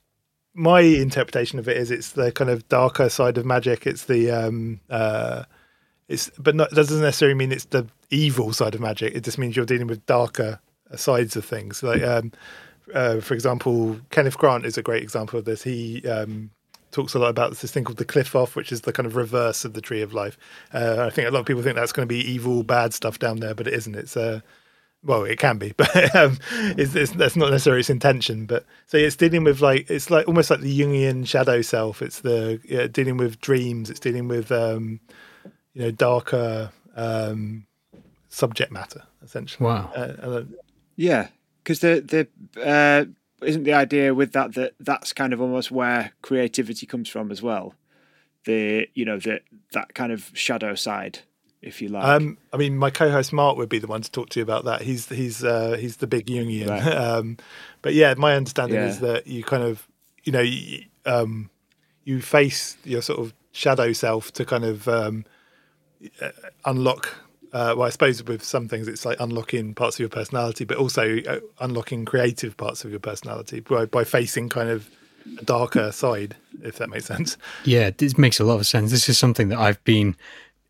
my interpretation of it is it's the kind of darker side of magic. It's the um, uh, it's but not, doesn't necessarily mean it's the evil side of magic. It just means you're dealing with darker sides of things. Like um, uh, for example, Kenneth Grant is a great example of this. He um, talks a lot about this thing called the Qliphoth, which is the kind of reverse of the tree of life. Uh, I think a lot of people think that's going to be evil, bad stuff down there, but it isn't. It's uh, well, it can be, but um, it's, it's, that's not necessarily its intention. But so it's dealing with like it's like almost like the Jungian shadow self. It's the yeah, dealing with dreams. It's dealing with um, you know darker um, subject matter essentially. Wow. Uh, yeah, because the the uh, isn't the idea with that that that's kind of almost where creativity comes from as well the you know the that kind of shadow side if you like um, i mean my co-host mark would be the one to talk to you about that he's he's uh, he's the big jungian right. um, but yeah my understanding yeah. is that you kind of you know you, um, you face your sort of shadow self to kind of um, uh, unlock uh, well, I suppose with some things it's like unlocking parts of your personality, but also uh, unlocking creative parts of your personality by, by facing kind of a darker side, if that makes sense. Yeah, this makes a lot of sense. This is something that I've been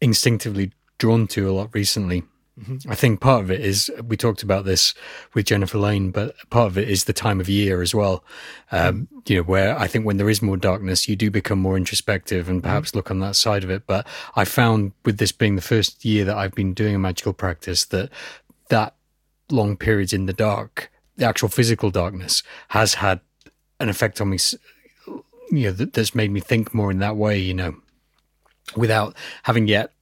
instinctively drawn to a lot recently. Mm-hmm. I think part of it is we talked about this with Jennifer Lane, but part of it is the time of year as well. Um, mm-hmm. You know, where I think when there is more darkness, you do become more introspective and perhaps mm-hmm. look on that side of it. But I found with this being the first year that I've been doing a magical practice that that long periods in the dark, the actual physical darkness, has had an effect on me. You know, that's made me think more in that way. You know, without having yet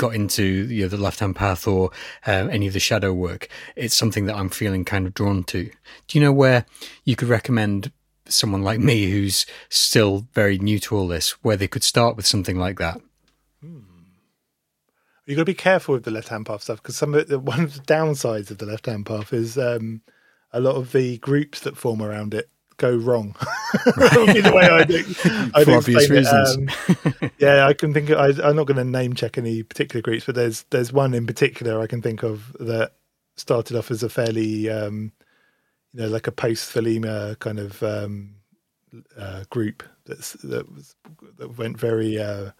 got into you know, the left hand path or uh, any of the shadow work, it's something that I'm feeling kind of drawn to. Do you know where you could recommend someone like me who's still very new to all this, where they could start with something like that? Hmm. You've got to be careful with the left hand path stuff because some of the one of the downsides of the left hand path is um, a lot of the groups that form around it go wrong. the way I do, I For obvious reasons. Um, yeah, I can think. Of, I, am not going to name check any particular groups, but there's there's one in particular I can think of that started off as a fairly, um, you know, like a post Thelema kind of um, uh, group that's that was that went very. Uh,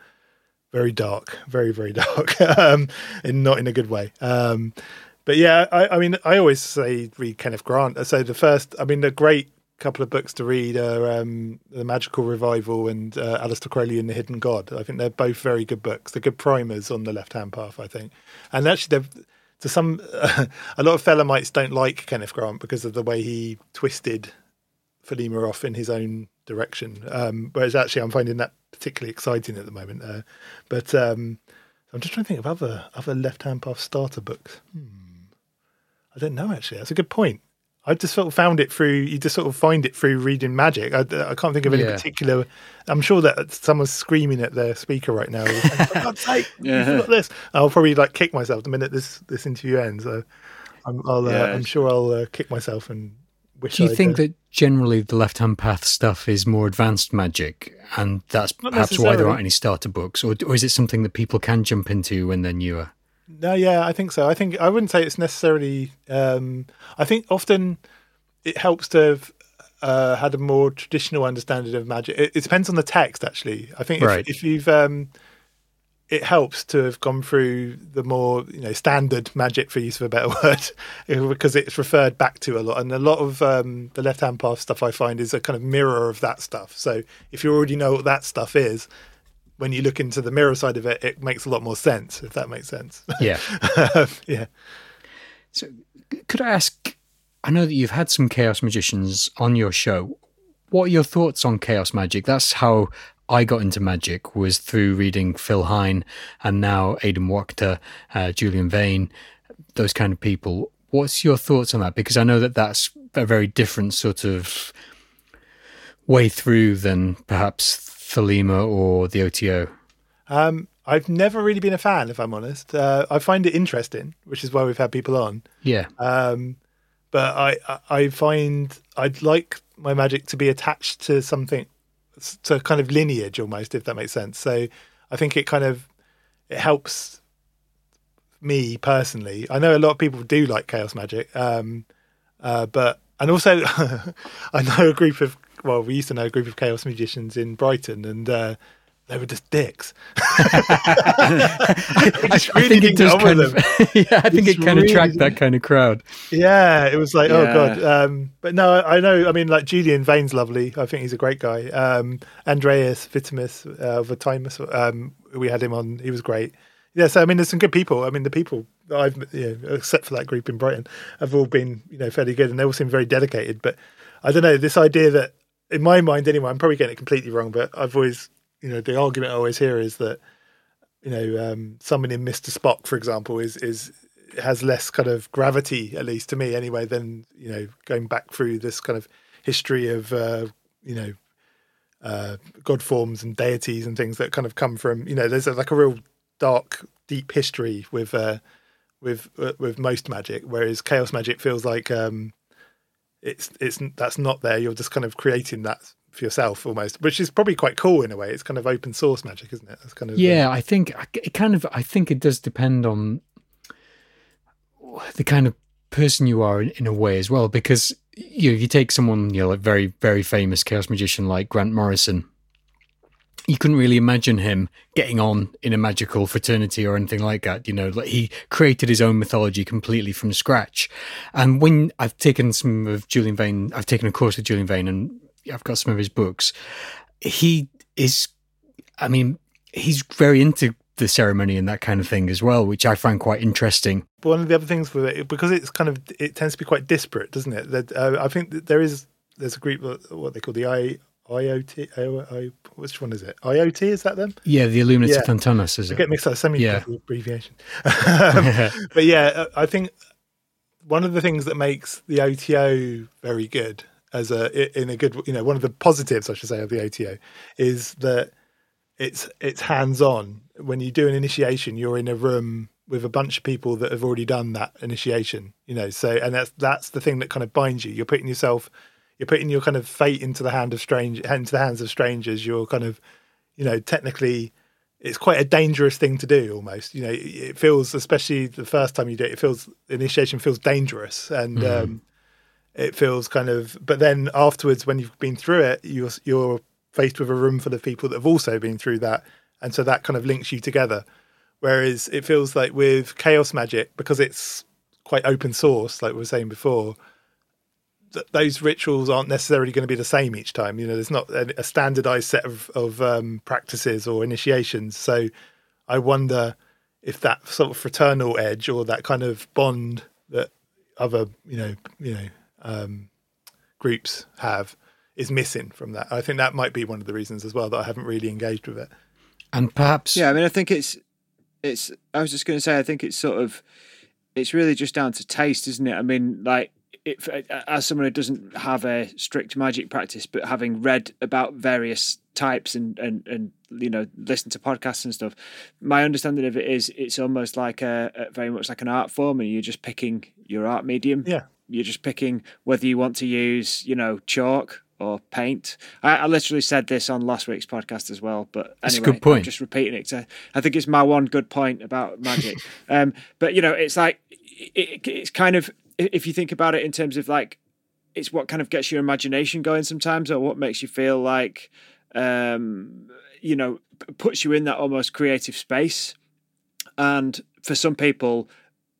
very dark, very very dark, um, and not in a good way. Um, but yeah, I, I, mean, I always say read Kenneth Grant. So the first, I mean, the great couple of books to read are um, The Magical Revival and uh, Aleister Crowley and the Hidden God. I think they're both very good books. They're good primers on the left hand path, I think. And actually, to some, uh, a lot of Thelemites don't like Kenneth Grant because of the way he twisted Thelema off in his own direction. Um, whereas actually, I'm finding that particularly exciting at the moment. Uh, but um, I'm just trying to think of other other left hand path starter books. Hmm. I don't know actually. That's a good point. I just sort of found it through. You just sort of find it through reading magic. I, I can't think of any yeah. particular. I'm sure that someone's screaming at their speaker right now. For God's sake, yeah. this! I'll probably like kick myself the minute this this interview ends. So I'm, I'll, uh, I'm sure I'll uh, kick myself and wish. Do you I'd, think uh, that generally the left hand path stuff is more advanced magic, and that's perhaps why there aren't any starter books, or or is it something that people can jump into when they're newer? No, yeah, I think so. I think I wouldn't say it's necessarily. Um, I think often it helps to have uh, had a more traditional understanding of magic. It, it, depends on the text, actually. I think if, right. if you've, um, it helps to have gone through the more you know standard magic, for use of a better word, because it's referred back to a lot. And a lot of um, the left hand path stuff I find is a kind of mirror of that stuff. So if you already know what that stuff is, when you look into the mirror side of it, it makes a lot more sense, if that makes sense. Yeah. yeah. So, could I ask? I know that you've had some chaos magicians on your show. What are your thoughts on chaos magic? That's how I got into magic was through reading Phil Hine and now Aidan Wachter, uh, Julian Vayne, those kind of people. What's your thoughts on that? Because I know that that's a very different sort of way through than perhaps Thelema or the OTO? Um, I've never really been a fan, if I'm honest. Uh, I find it interesting, which is why we've had people on. Yeah. Um, but I, I find I'd like my magic to be attached to something, to kind of lineage almost, if that makes sense. So I think it kind of it helps me personally. I know a lot of people do like chaos magic, um, uh, but and also I know a group of well, we used to know a group of chaos magicians in Brighton, and uh, they were just dicks. I, I, think it does kind of, yeah, I think it's it can really, attract that kind of crowd. Yeah, it was like, oh, yeah. oh god. Um, but no, I know. I mean, like Julian Vayne's lovely. I think he's a great guy. Um, Andreas Vitimus, uh, Vitimus, um, we had him on. He was great. Yeah, so I mean, there's some good people. I mean, the people I've, you know, except for that group in Brighton, have all been, you know, fairly good, and they all seem very dedicated. But I don't know this idea that in my mind anyway, I'm probably getting it completely wrong, but I've always, you know, the argument I always hear is that, you know, um, someone in Mr. Spock, for example, is is has less kind of gravity, at least to me anyway, than you know, going back through this kind of history of, uh, you know, uh, god forms and deities and things that kind of come from, you know, there's like a real dark, deep history with uh, with uh, with most magic, whereas chaos magic feels like um, it's it's that's not there. You're just kind of creating that for yourself almost, which is probably quite cool in a way. It's kind of open source magic, isn't it? That's kind of yeah. I think it kind of I think it does depend on the kind of person you are in, in a way as well, because you know, if you take someone you know like very very famous chaos magician like Grant Morrison you couldn't really imagine him getting on in a magical fraternity or anything like that. You know, like he created his own mythology completely from scratch. And when I've taken some of Julian Vayne, I've taken a course with Julian Vayne and I've got some of his books. He is, I mean, he's very into the ceremony and that kind of thing as well, which I find quite interesting. One of the other things with it, because it's kind of, it tends to be quite disparate, doesn't it? That uh, I think that there is, there's a group, what they call the I, IoT. I, I, which one is it? IoT is that them? Yeah, the Illuminated yeah. Fantomas. Is I it? get mixed up. So many yeah. abbreviation. um, but yeah, I think one of the things that makes the OTO very good as a in a good you know one of the positives I should say of the OTO is that it's it's hands on. When you do an initiation, you're in a room with a bunch of people that have already done that initiation. You know, so and that's that's the thing that kind of binds you. You're putting yourself you're putting your kind of fate into the hand of strange into the hands of strangers. You're kind of, you know, technically it's quite a dangerous thing to do almost you know it feels especially the first time you do it it feels initiation feels dangerous and mm. um, it feels kind of but then afterwards when you've been through it you're you're faced with a room full of people that have also been through that and so that kind of links you together whereas it feels like with chaos magic because it's quite open source like we were saying before th- those rituals aren't necessarily going to be the same each time. You know, there's not a, a standardized set of, of um, practices or initiations. So I wonder if that sort of fraternal edge or that kind of bond that other, you know, you know, um, groups have is missing from that. I think that might be one of the reasons as well that I haven't really engaged with it. And perhaps, yeah, I mean, I think it's it's. I was just going to say, I think it's sort of, it's really just down to taste, isn't it? I mean, like it, as someone who doesn't have a strict magic practice, but having read about various types and and and you know listen to podcasts and stuff, my understanding of it is it's almost like a, a very much like an art form, and you're just picking your art medium. Yeah, you're just picking whether you want to use you know chalk or paint. I, I, literally said this on last week's podcast as well, but That's anyway, a good point. I'm just repeating it. To, I think it's my one good point about magic. um, but you know, it's like it, it's kind of if you think about it in terms of like it's what kind of gets your imagination going sometimes, or what makes you feel like um, you know puts you in that almost creative space. And for some people,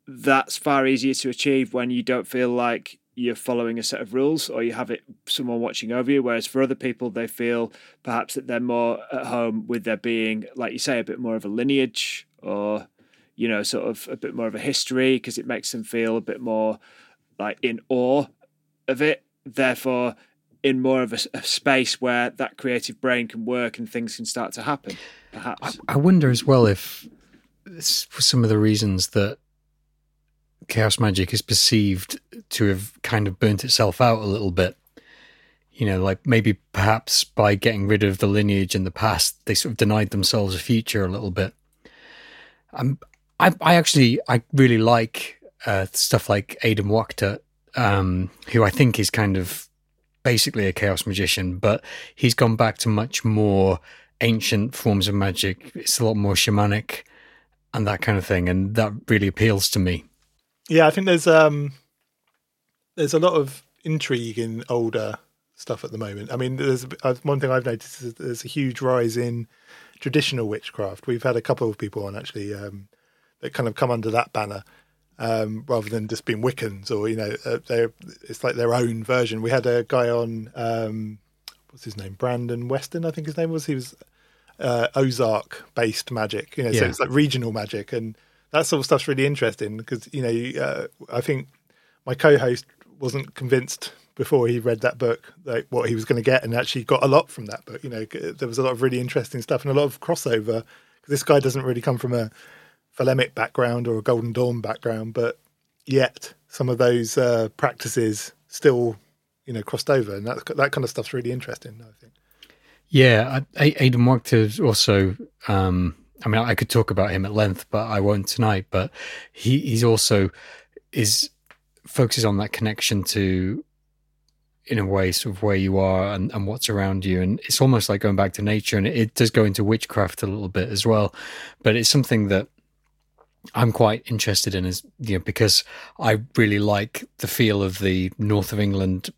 that's far easier to achieve when you don't feel like you're following a set of rules or you have it someone watching over you whereas for other people they feel perhaps that they're more at home with there being like you say a bit more of a lineage or you know sort of a bit more of a history because it makes them feel a bit more like in awe of it therefore in more of a, a space where that creative brain can work and things can start to happen perhaps I, I wonder as well if for some of the reasons that chaos magic is perceived to have kind of burnt itself out a little bit. You know, like maybe perhaps by getting rid of the lineage in the past, they sort of denied themselves a future a little bit. Um, I, I actually, I really like uh, stuff like Aidan Wachter, um, who I think is kind of basically a chaos magician, but he's gone back to much more ancient forms of magic. It's a lot more shamanic and that kind of thing, and that really appeals to me. Yeah, I think there's um there's a lot of intrigue in older stuff at the moment. I mean, there's uh, one thing I've noticed is there's a huge rise in traditional witchcraft. We've had a couple of people on actually um, that kind of come under that banner. Um, rather than just being Wiccans or you know uh, they're it's like their own version. We had a guy on um, what's his name Brandon Weston I think his name was he was uh, Ozark based magic you know yeah. so it's like regional magic and that sort of stuff's really interesting because you know uh, I think my co-host wasn't convinced before he read that book like what he was going to get and actually got a lot from that book you know there was a lot of really interesting stuff and a lot of crossover because this guy doesn't really come from a Thelemic background or a Golden Dawn background but yet some of those uh, practices still you know crossed over and that that kind of stuff's really interesting I think yeah Aidan Wachter also um I mean, I could talk about him at length, but I won't tonight. But he he's also is focuses on that connection to, in a way, sort of where you are and, and what's around you, and it's almost like going back to nature. And it, it does go into witchcraft a little bit as well, but it's something that I'm quite interested in, is you know, because I really like the feel of the north of England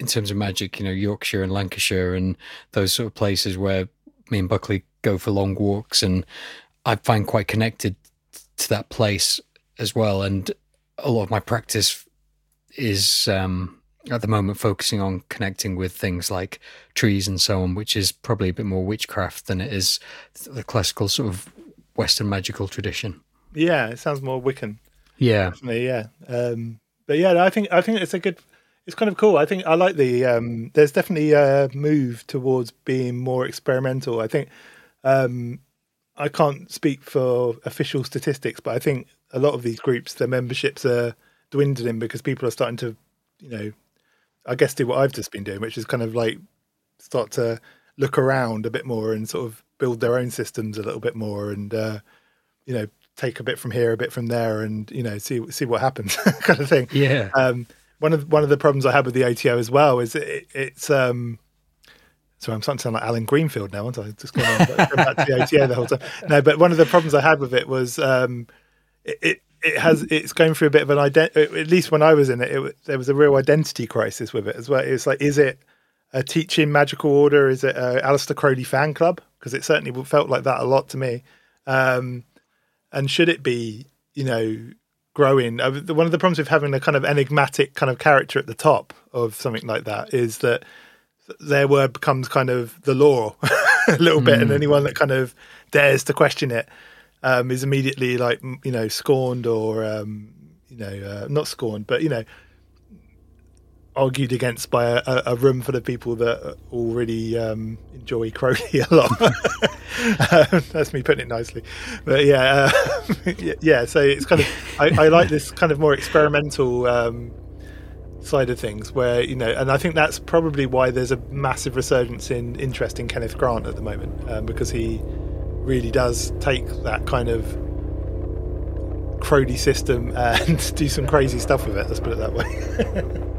in terms of magic. You know, Yorkshire and Lancashire and those sort of places where me and Buckley go for long walks, and I find quite connected to that place as well. And a lot of my practice is um, at the moment focusing on connecting with things like trees and so on, which is probably a bit more witchcraft than it is the classical sort of Western magical tradition. Yeah, it sounds more Wiccan. Yeah, definitely, yeah. Um, but yeah, I think I think it's a good. It's kind of cool. I think I like the. Um, there's definitely a move towards being more experimental. I think um, I can't speak for official statistics, but I think a lot of these groups, their memberships are dwindling because people are starting to, you know, I guess do what I've just been doing, which is kind of like start to look around a bit more and sort of build their own systems a little bit more and, uh, you know, take a bit from here, a bit from there, and you know, see see what happens, kind of thing. Yeah. Um, one of one of the problems I had with the OTO as well is it, it's um, so I'm starting to sound like Allen Greenfield now, aren't I? Just going, on, going back to the OTO the whole time. No, but one of the problems I had with it was um, it, it, it has it's going through a bit of an identity. At least when I was in it, it, there was a real identity crisis with it as well. It's like, is it a teaching magical order? Is it a Aleister Crowley fan club? Because it certainly felt like that a lot to me. Um, and should it be, you know, growing? Uh, one of the problems with having a kind of enigmatic kind of character at the top of something like that is that their word becomes kind of the law a little mm. bit, and hmm. anyone that kind of dares to question it um, is immediately like you know scorned or um, you know uh, not scorned, but you know argued against by a, a, room full of people that already um, enjoy Crowley a lot. um, that's me putting it nicely, but yeah, uh, yeah. So it's kind of I, I, like this kind of more experimental um, side of things where you know and i think that's probably why there's a massive resurgence in interest in kenneth grant at the moment um, because he really does take that kind of Crowley system and do some crazy stuff with it let's put it that way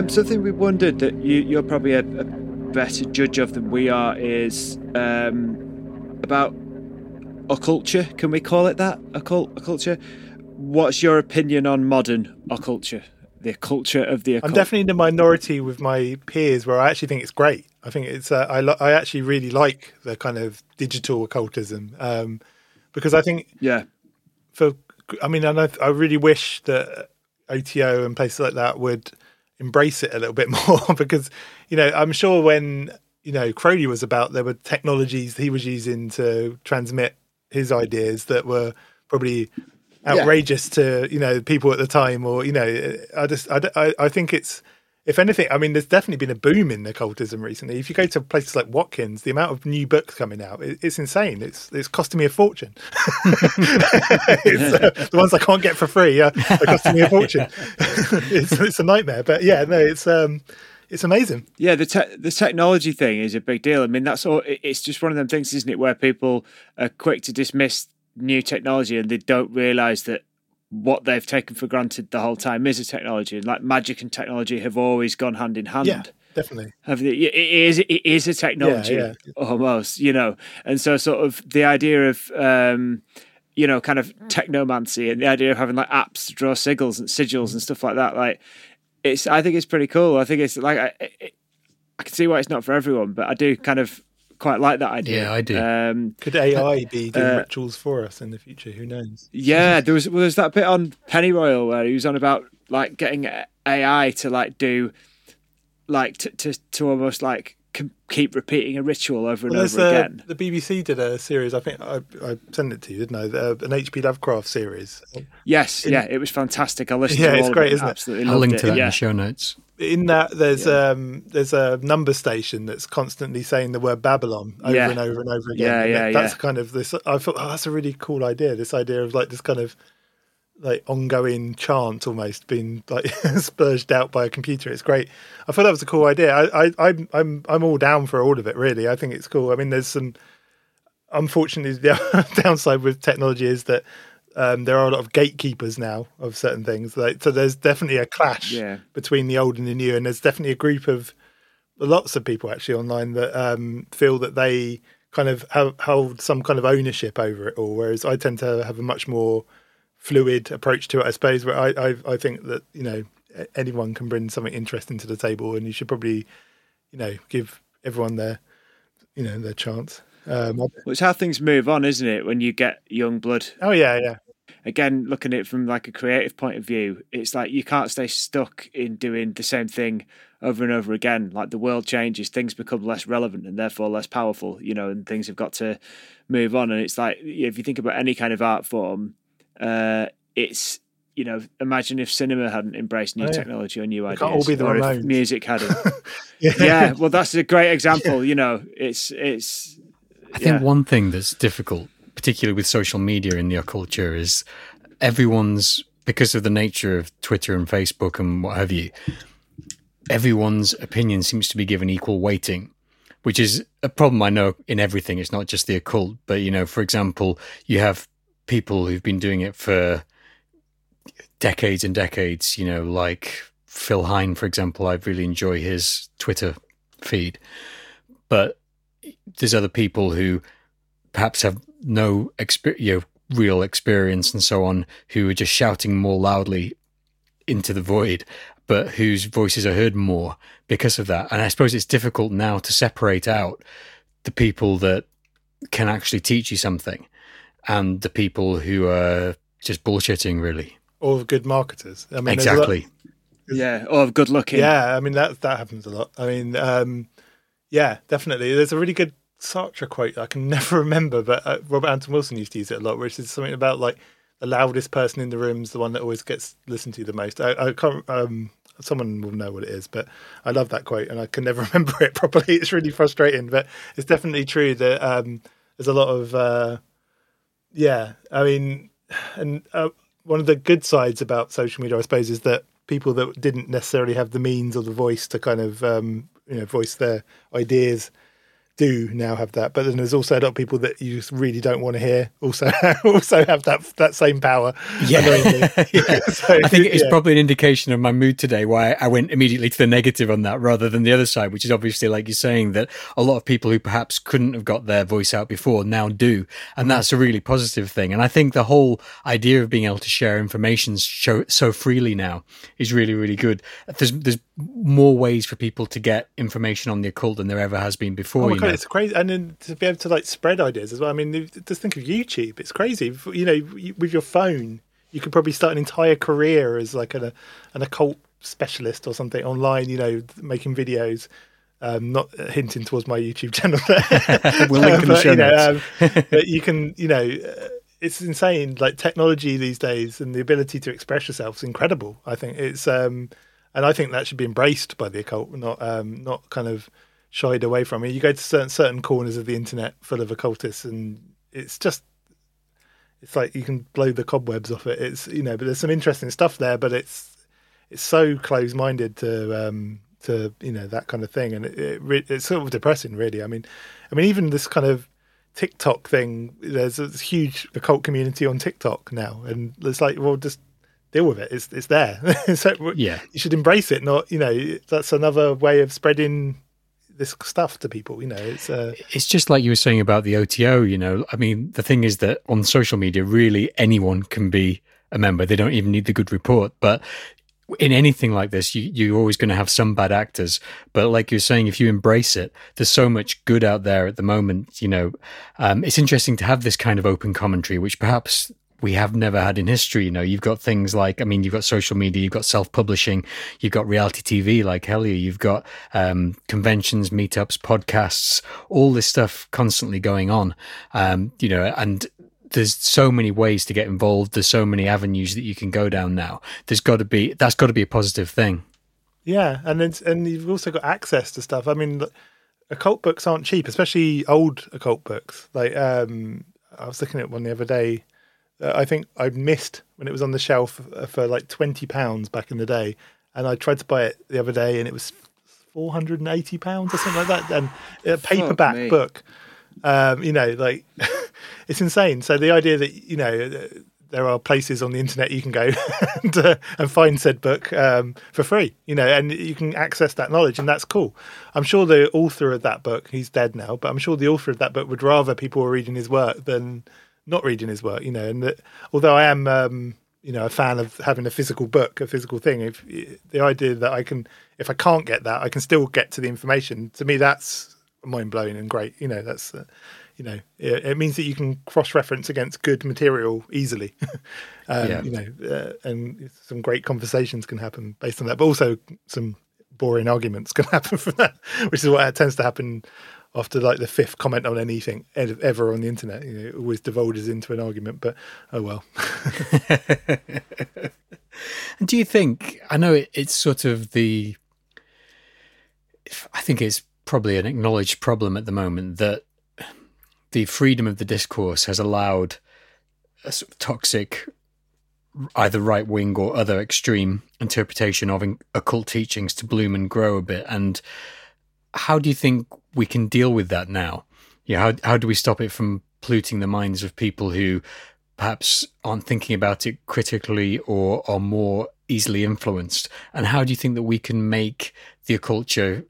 Um, something we wondered that you, you're probably a, a, better judge of than we are is um, about occulture. Can we call it that? Occult, occulture. What's your opinion on modern occulture? The culture of the occult? I'm definitely in the minority with my peers where I actually think it's great. I think it's uh, I, lo- I actually really like the kind of digital occultism um, because I think yeah for I mean I, I really wish that OTO and places like that would embrace it a little bit more because you know I'm sure when you know Crowley was about there were technologies he was using to transmit his ideas that were probably outrageous yeah. to you know people at the time or you know I just I, I think it's if anything, I mean, there's definitely been a boom in occultism recently. If you go to places like Watkins, the amount of new books coming out, it, it's insane. It's it's costing me a fortune. uh, the ones I can't get for free, uh, are costing me a fortune. it's, it's a nightmare. But yeah, no, it's um, it's amazing. Yeah, the te- the technology thing is a big deal. I mean, that's all. It's just one of them things, isn't it, where people are quick to dismiss new technology and they don't realize that what they've taken for granted the whole time is a technology, and like magic and technology have always gone hand in hand. Yeah, definitely. Have the, it is it is a technology yeah, yeah. almost, you know, and so sort of the idea of um, you know, kind of technomancy and the idea of having like apps to draw sigils and sigils and stuff like that, like it's. I think it's pretty cool. I think it's like I, it, I can see why it's not for everyone, but I do kind of quite like that idea. Yeah, I do. Um, Could AI be doing uh, rituals for us in the future? Who knows? Yeah, there was well, there was that bit on Pennyroyal where he was on about like getting AI to like do like to to, to almost like keep repeating a ritual over and well, over uh, again. The BBC did a series. I think I, I sent it to you, didn't I? The, an H.P. Lovecraft series. Yes, in, yeah, it was fantastic. I listened. Yeah, it's great, it. isn't Absolutely it? I'll link to it. that yeah. in the show notes in that there's yeah. um there's a number station that's constantly saying the word Babylon over yeah. and over and over again. Yeah, yeah, that, that's yeah. kind of this. I thought oh, that's a really cool idea. This idea of like this kind of like ongoing chant almost being like spurged out by a computer. It's great. I thought that was a cool idea. I, I I'm I'm I'm all down for all of it. Really, I think it's cool. I mean, there's some. Unfortunately, the downside with technology is that um, there are a lot of gatekeepers now of certain things. Like, so there's definitely a clash yeah. between the old and the new, and there's definitely a group of lots of people actually online that um, feel that they kind of have, hold some kind of ownership over it all. Whereas I tend to have a much more fluid approach to it, I suppose. Where I, I, I think that you know anyone can bring something interesting to the table, and you should probably you know give everyone their you know their chance. Um, well, it's how things move on, isn't it? When you get young blood. Oh yeah, yeah. Again, looking at it from like a creative point of view, it's like you can't stay stuck in doing the same thing over and over again. Like the world changes, things become less relevant and therefore less powerful, you know, and things have got to move on. And it's like if you think about any kind of art form, uh, it's you know, imagine if cinema hadn't embraced new oh, yeah. technology or new ideas, all be the or Ramones. if music hadn't. yeah. yeah, well, that's a great example. You know, it's it's I think one thing that's difficult, particularly with social media in the culture, is everyone's because of the nature of Twitter and Facebook and what have you. Everyone's opinion seems to be given equal weighting, which is a problem I know in everything. It's not just the occult, but you know, for example, you have people who've been doing it for decades and decades. You know, like Phil Hine, for example, I really enjoy his Twitter feed, but there's other people who perhaps have no exper- you know, real experience and so on, who are just shouting more loudly into the void, but whose voices are heard more because of that. And I suppose it's difficult now to separate out the people that can actually teach you something and the people who are just bullshitting, really. Or good marketers. I mean, exactly. yeah, or good looking. Yeah, I mean that that happens a lot. I mean, um, yeah, definitely. There's a really good Sartre quote I can never remember, but uh, Robert Anton Wilson used to use it a lot, which is something about like the loudest person in the room is the one that always gets listened to the most. I, I can't. Um, someone will know what it is, but I love that quote, and I can never remember it properly. It's really frustrating, but it's definitely true that um, there's a lot of. Uh, yeah, I mean, and uh, one of the good sides about social media, I suppose, is that people that didn't necessarily have the means or the voice to kind of um, you know voice their ideas do now have that. But then there's also a lot of people that you just really don't want to hear also also have that that same power. Yeah, yeah. So, I think it's yeah. probably an indication of my mood today. Why I went immediately to the negative on that rather than the other side, which is obviously like you're saying that a lot of people who perhaps couldn't have got their voice out before now do, and mm-hmm. that's a really positive thing. And I think the whole idea of being able to share information so, so freely now is really really good. There's there's more ways for people to get information on the occult than there ever has been before. Oh It's crazy, and then to be able to like spread ideas as well. I mean, just think of YouTube; it's crazy. You know, with your phone, you could probably start an entire career as like an an occult specialist or something online. You know, making videos. Um, not hinting towards my YouTube channel. we'll link in the show notes. You, know, um, but you can, you know, uh, it's insane. Like technology these days and the ability to express yourself is incredible. I think it's. Um, and I think that should be embraced by the occult, not um, not kind of shied away from it. You go to certain certain corners of the internet full of occultists, and it's just it's like you can blow the cobwebs off it. It's you know, but there's some interesting stuff there, but it's it's so close minded to um, to you know that kind of thing, and it, it, it's sort of depressing, really. I mean, I mean, even this kind of TikTok thing. There's a huge occult community on TikTok now, and it's like, well, just deal with it. It's it's there. so yeah, you should embrace it. Not you know that's another way of spreading this stuff to people. You know, it's uh... it's just like you were saying about the OTO. You know, I mean, the thing is that on social media, really anyone can be a member. They don't even need the good report, but. In anything like this, you, you're always going to have some bad actors. But like you're saying, if you embrace it, there's so much good out there at the moment. You know, um, it's interesting to have this kind of open commentary, which perhaps we have never had in history. You know, you've got things like, I mean, you've got social media, you've got self publishing, you've got reality TV like Hellier, you've got um, conventions, meetups, podcasts, all this stuff constantly going on. Um, you know, and there's so many ways to get involved. There's so many avenues that you can go down now. There's got to be, that's got to be a positive thing. Yeah. And it's, and you've also got access to stuff. I mean, occult books aren't cheap, especially old occult books. Like, um, I was looking at one the other day uh, I think I missed when it was on the shelf uh, for like twenty pounds back in the day, and I tried to buy it the other day, and it was four hundred and eighty pounds or something like that. And a paperback book, um, you know, like it's insane. So the idea that you know uh, there are places on the internet you can go and, uh, and find said book um, for free, you know, and you can access that knowledge, and that's cool. I'm sure the author of that book, he's dead now, but I'm sure the author of that book would rather people were reading his work than not reading his work, you know, and that although I am, um, you know, a fan of having a physical book, a physical thing, if the idea that I can, if I can't get that, I can still get to the information. To me, that's mind blowing and great. You know, that's, uh, you know, it, it, means that you can cross reference against good material easily. um, yeah. You know, uh, and some great conversations can happen based on that, but also some boring arguments can happen from that, which is what tends to happen after like the fifth comment on anything ever on the internet. You know, it always devolves into an argument, but oh well. and do you think? I know it, it's sort of the. I think it's probably an acknowledged problem at the moment that the freedom of the discourse has allowed a sort of toxic, either right wing or other extreme interpretation of occult teachings to bloom and grow a bit. And how do you think we can deal with that now? Yeah, how how do we stop it from polluting the minds of people who perhaps aren't thinking about it critically or are more easily influenced? And how do you think that we can make the culture,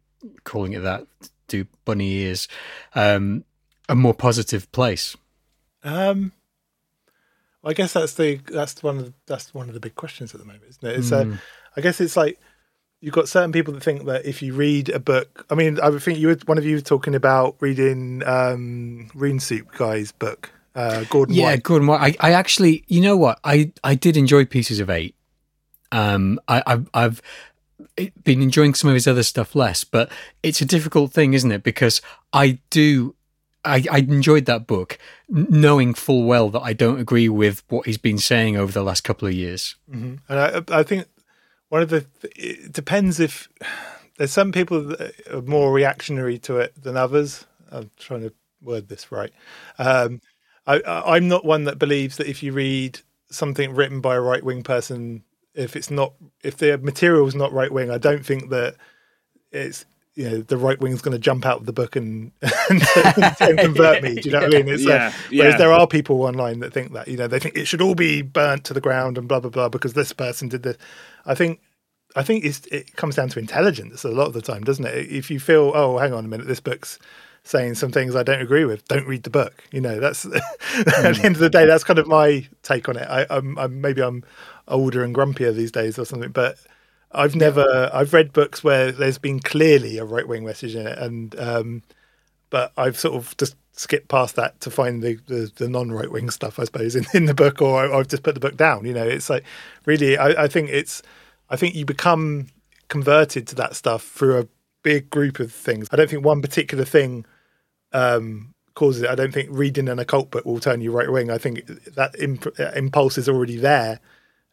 calling it that, do bunny ears, um, a more positive place? Um, I guess that's the that's one of the, that's one of the big questions at the moment, isn't it? It's mm. uh, I guess it's like you've got certain people that think that if you read a book, I mean, I think you were one of you were talking about reading um, Rune Soup guy's book, uh, Gordon. Yeah, White. Gordon White. I, I actually, you know what, I I did enjoy Pieces of Eight. Um, I, I've I've been enjoying some of his other stuff less, but it's a difficult thing, isn't it? Because I do I, I enjoyed that book, knowing full well that I don't agree with what he's been saying over the last couple of years. Mm-hmm. And I, I think one of the it depends if there's some people that are more reactionary to it than others. I'm trying to word this right. Um, I, I'm not one that believes that if you read something written by a right wing person, if it's not if the material is not right wing, I don't think that it's you know the right wing's going to jump out of the book and, and, and, convert me. Do you know what I mean? It's yeah, like, whereas yeah. there are people online that think that you know they think it should all be burnt to the ground and blah blah blah because this person did this. I think I think it comes down to intelligence a lot of the time, doesn't it? If you feel oh hang on a minute, this book's saying some things I don't agree with, don't read the book. You know that's mm. at the end of the day that's kind of my take on it. I, I'm, I'm maybe I'm older and grumpier these days or something, but I've never I've read books where there's been clearly a right wing message in it, and um, but I've sort of just skipped past that to find the, the, the non right wing stuff, I suppose, in, in the book, or I, have just put the book down. You know, it's like really, I, I think it's I think you become converted to that stuff through a big group of things. I don't think one particular thing um, causes it. I don't think reading an occult book will turn you right wing. I think that imp- impulse is already there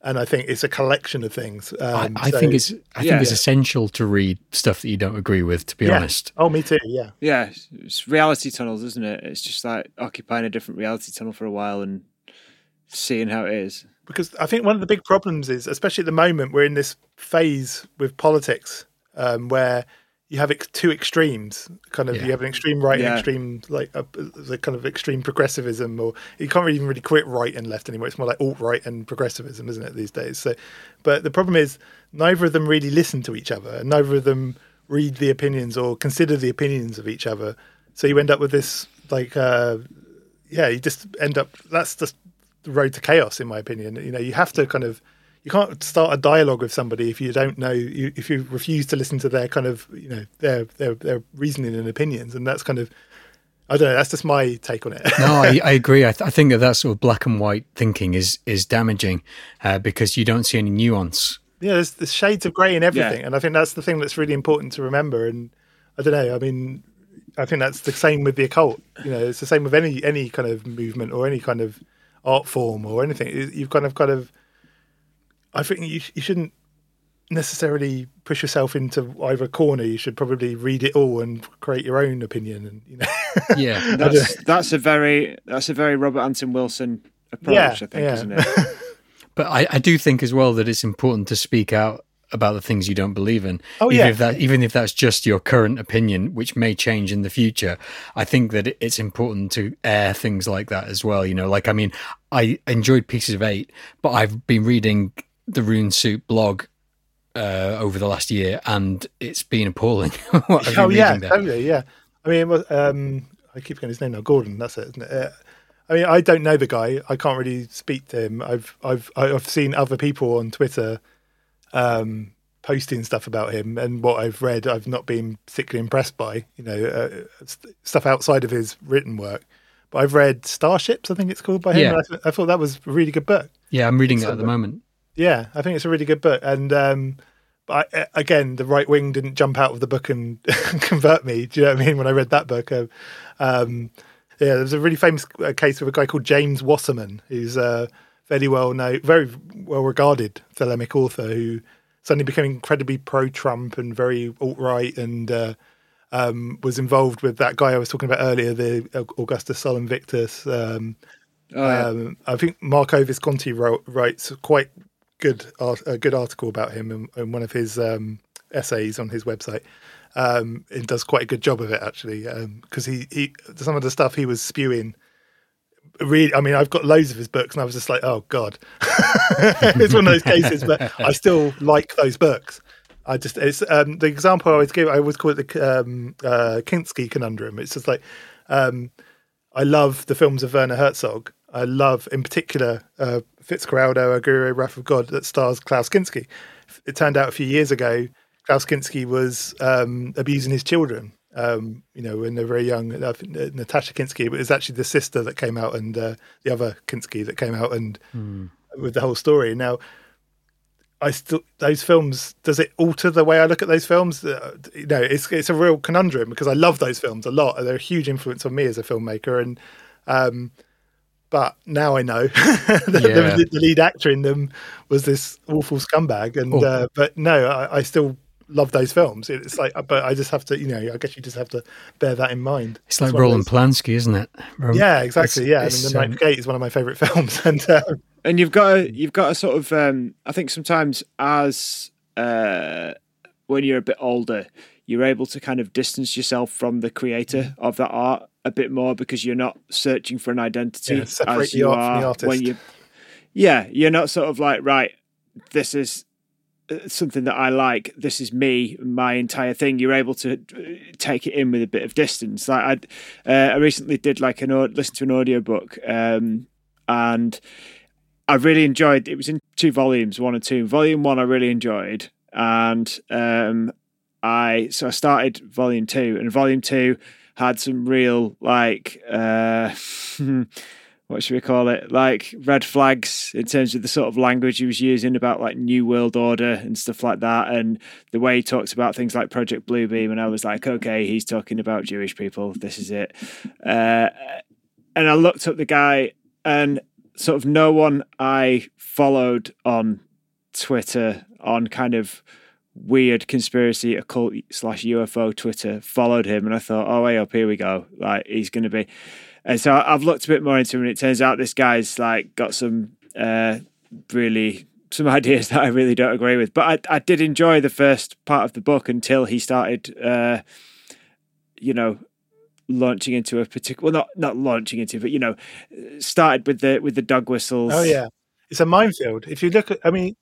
and I think it's a collection of things. Um, I, I so, think it's I yeah, think it's yeah. essential to read stuff that you don't agree with. To be yeah. honest. Oh, me too. Yeah. Yeah, it's reality tunnels, isn't it? It's just like occupying a different reality tunnel for a while and seeing how it is. Because I think one of the big problems is, especially at the moment, we're in this phase with politics um, where you have ex- two extremes. Kind of, yeah. you have an extreme right yeah. and extreme like a, the kind of extreme progressivism, or you can't really even really quit right and left anymore. It's more like alt right and progressivism, isn't it these days? So, but the problem is neither of them really listen to each other, and neither of them read the opinions or consider the opinions of each other. So you end up with this like, uh, yeah, you just end up. That's just the road to chaos, in my opinion. You know, you have to kind of you can't start a dialogue with somebody if you don't know you, if you refuse to listen to their kind of you know their their their reasoning and opinions and that's kind of I don't know. That's just my take on it. no, I, I agree. I, th- I, think that that sort of black and white thinking is is damaging uh, because you don't see any nuance. Yeah, there's, there's shades of grey in everything, yeah. and I think that's the thing that's really important to remember. And I don't know. I mean, I think that's the same with the occult. You know, it's the same with any any kind of movement or any kind of art form or anything. You've kind of kind of I think you you shouldn't necessarily push yourself into either corner. You should probably read it all and create your own opinion. And you know, yeah, that's that's a very that's a very Robert Anton Wilson approach. Yeah, I think, yeah. isn't it? but I, I do think as well that it's important to speak out about the things you don't believe in. Oh even yeah. If that, even if that's just your current opinion, which may change in the future, I think that it's important to air things like that as well. You know, like I mean, I enjoyed Pieces of Eight, but I've been reading the Rune Soup blog uh, over the last year, and it's been appalling. oh yeah, totally. Yeah, I mean, was, um, I keep getting his name now. Gordon, that's it, it? Uh, I mean, I don't know the guy. I can't really speak to him. I've I've I've seen other people on Twitter um, posting stuff about him, and what I've read, I've not been particularly impressed by. You know, uh, stuff outside of his written work. But I've read Starships, I think it's called by him. Yeah. I, th- I, thought that was a really good book. Yeah, I'm reading that at the moment. Yeah, I think it's a really good book. And um, but I, again, the right wing didn't jump out of the book and convert me. Do you know what I mean? When I read that book, uh, um, yeah, there's a really famous uh, case of a guy called James Wasserman, who's a fairly well known, very well regarded Thelemic author who suddenly became incredibly pro Trump and very alt right and uh, um, was involved with that guy I was talking about earlier, the Augustus Sol Invictus. Um, oh, yeah. um, I think Marco Visconti wrote, writes quite good a good article about him in, in one of his um, essays on his website. Um, it does quite a good job of it actually, because um, he, he some of the stuff he was spewing really, I mean, I've got loads of his books, and I was just like, oh god, it's one of those cases. But I still like those books. I just it's um, the example I always give. I always call it the um, uh, Kinski conundrum. It's just like um, I love the films of Werner Herzog. I love, in particular, uh, Fitzcarraldo, Aguirre, Wrath of God, that stars Klaus Kinski. It turned out a few years ago, Klaus Kinski was um, abusing his children um, you know, when they're very young. Uh, Natasha Kinski, but it was actually the sister that came out and uh, the other Kinski that came out and mm. with the whole story. Now, I still those films. Does it alter the way I look at those films? Uh, you know, it's it's a real conundrum because I love those films a lot. They're a huge influence on me as a filmmaker, and um, but now I know that yeah. the, the, lead actor in them was this awful scumbag, and oh. uh, but no, I, I still love those films. It's like, but I just have to, you know, I guess you just have to bear that in mind. It's like Roman Polanski, isn't it? yeah, exactly. It's, yeah, it's, and The Ninth um, Gate is one of my favorite films, and uh, and you've got a, you've got a sort of, um, I think sometimes as uh, when you're a bit older, you're able to kind of distance yourself from the creator of that art a bit more because you're not searching for an identity yeah, separate as you are when you. Yeah, you're not sort of like right. This is uh, something that I like. This is me, my entire thing. You're able to uh, take it in with a bit of distance. Like I, uh, I recently did like an listen to an audiobook, um, and I really enjoyed. It was in two volumes, one and two. Volume one, I really enjoyed, and um, I so I started volume two, and volume two had some real like. Uh, what should we call it like red flags in terms of the sort of language he was using about like new world order and stuff like that and the way he talks about things like project bluebeam and i was like okay he's talking about jewish people this is it uh, and i looked up the guy and sort of no one i followed on twitter on kind of weird conspiracy occult slash ufo twitter followed him and i thought oh way up here we go like he's going to be and so I've looked a bit more into him, and it turns out this guy's like got some uh, really some ideas that I really don't agree with. But I, I did enjoy the first part of the book until he started, uh, you know, launching into a particular well, not not launching into, but you know, started with the with the dog whistles. Oh yeah, it's a minefield. If you look at, I mean,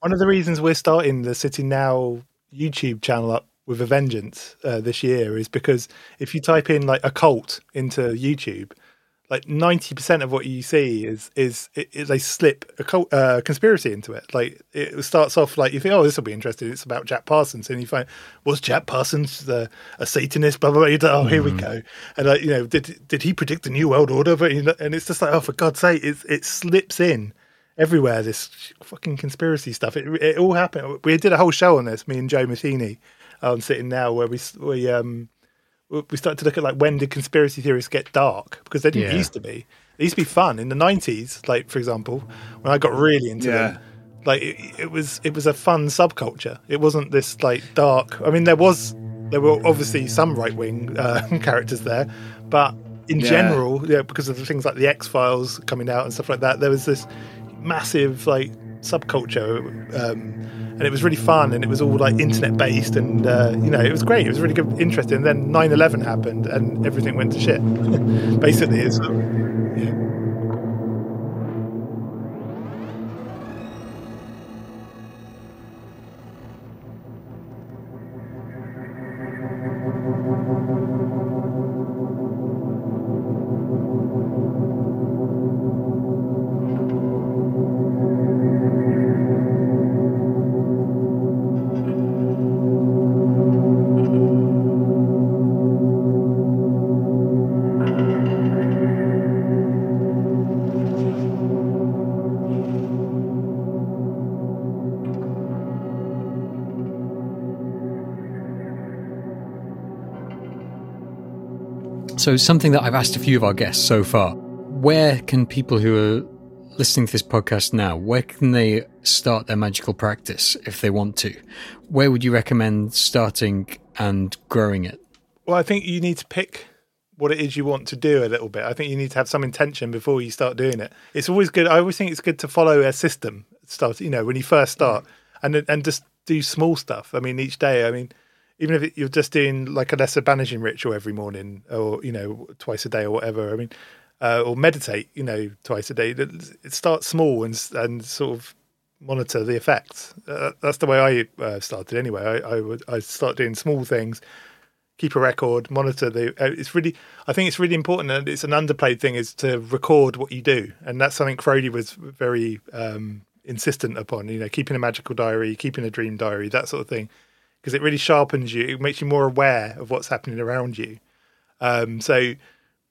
one of the reasons we're starting the Sitting Now YouTube channel up with a vengeance uh, this year is because if you type in like a cult into YouTube, like ninety percent of what you see is is they slip a cult, uh, conspiracy into it. Like it starts off like you think, oh, this will be interesting. It's about Jack Parsons, and you find was Jack Parsons the, a Satanist? Blah blah. blah. Oh, here mm. we go. And like you know, did did he predict the new world order? But you know, and it's just like, oh, for God's sake, it it slips in everywhere. This fucking conspiracy stuff. It it all happened. We did a whole show on this. Me and Joe Matheny I'm sitting now where we we um we start to look at like when did conspiracy theories get dark because they didn't yeah. used to be. They used to be fun in the '90s, like for example, when I got really into yeah. them. Like it, it was it was a fun subculture. It wasn't this like dark. I mean, there was there were obviously some right wing uh, characters there, but in yeah. general, yeah, because of the things like the X Files coming out and stuff like that, there was this massive like subculture. Um, and it was really fun and it was all like internet based and uh, you know it was great it was really good interesting and then 9-11 happened and everything went to shit basically it's yeah. So, something that I've asked a few of our guests so far where can people who are listening to this podcast now, where can they start their magical practice if they want to? Where would you recommend starting and growing it? Well, I think you need to pick what it is you want to do a little bit. I think you need to have some intention before you start doing it. It's always good. I always think it's good to follow a system. Start, you know, when you first start, mm. and and just do small stuff. I mean, each day. I mean, even if you're just doing like a lesser banishing ritual every morning or you know twice a day or whatever i mean uh, or meditate, you know, twice a day. It starts small and and sort of monitor the effects. Uh, that's the way I uh, started anyway. I, I would I start doing small things, keep a record, monitor the. Uh, it's really, I think it's really important, and it's an underplayed thing is to record what you do, and that's something Frody was very um, insistent upon. You know, keeping a magical diary, keeping a dream diary, that sort of thing, because it really sharpens you. It makes you more aware of what's happening around you. Um, so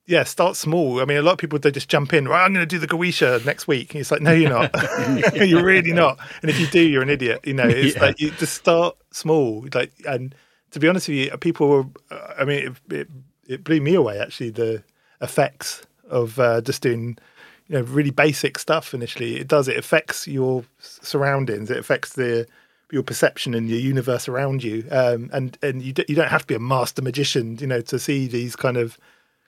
yeah, start small. I mean, a lot of people they just jump in. Right, I'm going to do the Goetia next week. And it's like, no, you're not. you're really not. And if you do, you're an idiot. You know, it's yeah. like you just start small. Like, and to be honest with you, people were. I mean, it, it, it blew me away actually. The effects of uh, just doing, you know, really basic stuff. Initially, it does. It affects your surroundings. It affects the your perception and your universe around you. Um, and and you you don't have to be a master magician, you know, to see these kind of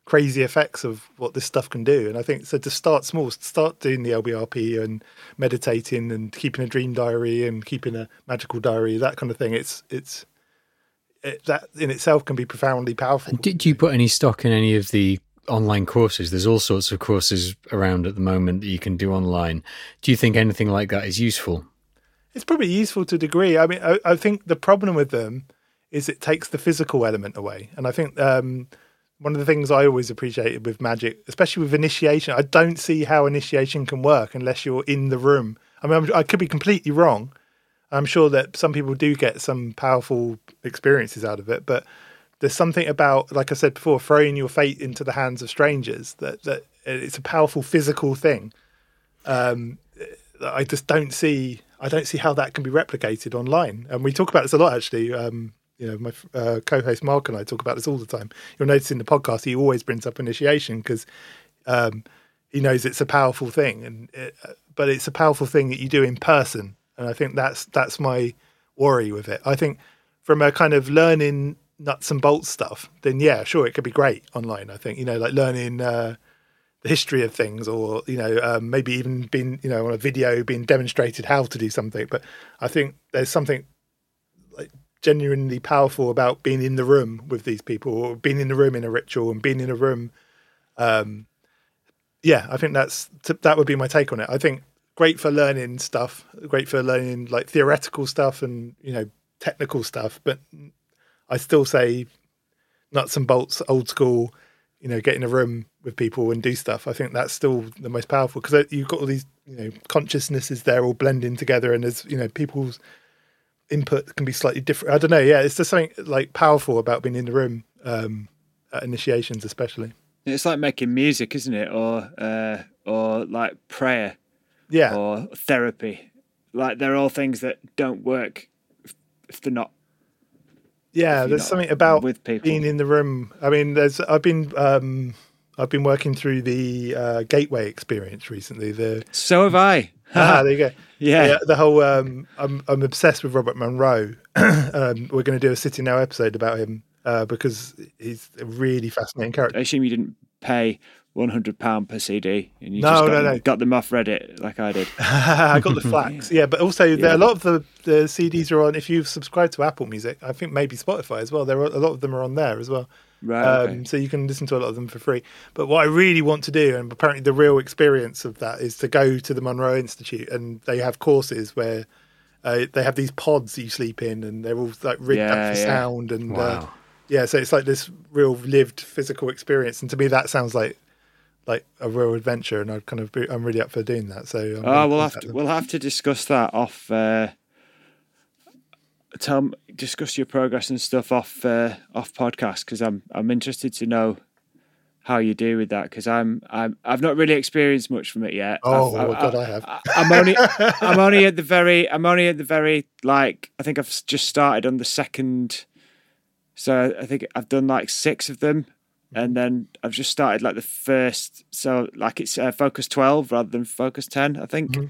crazy effects of what this stuff can do. And I think so to start small, start doing the LBRP and meditating and keeping a dream diary and keeping a magical diary, that kind of thing. It's it's it, that in itself can be profoundly powerful. Did you put any stock in any of the online courses? There's all sorts of courses around at the moment that you can do online. Do you think anything like that is useful? It's probably useful to a degree. I mean, I, I think the problem with them is it takes the physical element away, and I think um, one of the things I always appreciated with magic, especially with initiation, I don't see how initiation can work unless you're in the room. I mean, I'm, i could be completely wrong. I'm sure that some people do get some powerful experiences out of it, but there's something about, like I said before, throwing your fate into the hands of strangers that that it's a powerful physical thing. Um, I just don't see. I don't see how that can be replicated online. And we talk about this a lot, actually. Um, you know, my uh, co-host Mark and I talk about this all the time. You'll notice in the podcast he always brings up initiation because um, he knows it's a powerful thing, and it, uh, but it's a powerful thing that you do in person, and I think that's that's my worry with it. I think from a kind of learning nuts and bolts stuff, then yeah, sure, it could be great online. I think you know, like learning. Uh, history of things, or you know, um, maybe even being you know on a video being demonstrated how to do something. But I think there's something like genuinely powerful about being in the room with these people or being in the room in a ritual and being in a room um, yeah i think that's that would be my take on it i think great for learning stuff great for learning like theoretical stuff and you know technical stuff but i still say nuts and bolts old school you know get in a room with people and do stuff i think that's still the most powerful because you've got all these you know consciousnesses there all blending together and there's you know people's input can be slightly different. I don't know. Yeah, it's just something like powerful about being in the room um, at initiations, especially. It's like making music, isn't it? Or uh, or like prayer. Yeah. Or therapy. Like they're all things that don't work if they're not. Yeah, there's something about with people. being in the room. I mean, there's. I've been. Um, I've been working through the uh, Gateway experience recently. The so have I. ah, there you go. Yeah. yeah the whole um, I'm I'm obsessed with Robert Monroe. um, we're going to do a Sitting Now episode about him uh, because he's a really fascinating character. I assume you didn't pay one hundred pound per CD, and you no, just got, no, them, no. got them off Reddit like I did. I got the FLACs, yeah, but also yeah. a lot of the, the CDs are on. If you've subscribed to Apple Music, I think maybe Spotify as well. There are a lot of them are on there as well. Right. Um, okay. So you can listen to a lot of them for free. But what I really want to do, and apparently the real experience of that, is to go to the Monroe Institute, and they have courses where uh, they have these pods you sleep in, and they're all like rigged yeah, up for yeah. sound, and uh, wow. uh, yeah, so it's like this real lived physical experience. And to me, that sounds like like a real adventure, and I kind of I'm really up for doing that. So I'm oh, we'll have to them. we'll have to discuss that off. Uh, tell discuss your progress and stuff off uh, off podcast because I'm I'm interested to know how you do with that because I'm I'm I've not really experienced much from it yet. Oh I've, God, I, I have. I, am only I'm only at the very I'm only at the very like I think I've just started on the second. So I think I've done like six of them, and then I've just started like the first. So like it's uh, Focus twelve rather than Focus ten, I think. Mm-hmm.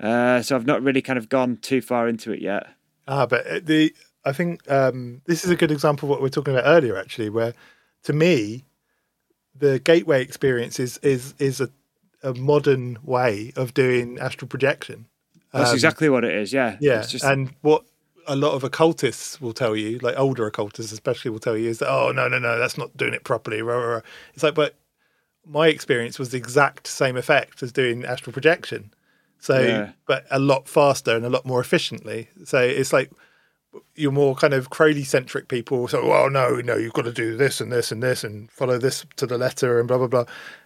Uh, so I've not really kind of gone too far into it yet. Ah, but uh, the I think um, this is a good example of what we are talking about earlier, actually, where to me, the gateway experience is is is a, a modern way of doing astral projection. That's um, exactly what it is. Yeah, yeah. Just... And what a lot of occultists will tell you, like older occultists especially, will tell you is that oh no no no that's not doing it properly. It's like, but my experience was the exact same effect as doing astral projection. So, yeah. but a lot faster and a lot more efficiently. So it's like you're more kind of Crowley centric people. So, well, no, no, you've got to do this and this and this and follow this to the letter and blah blah blah.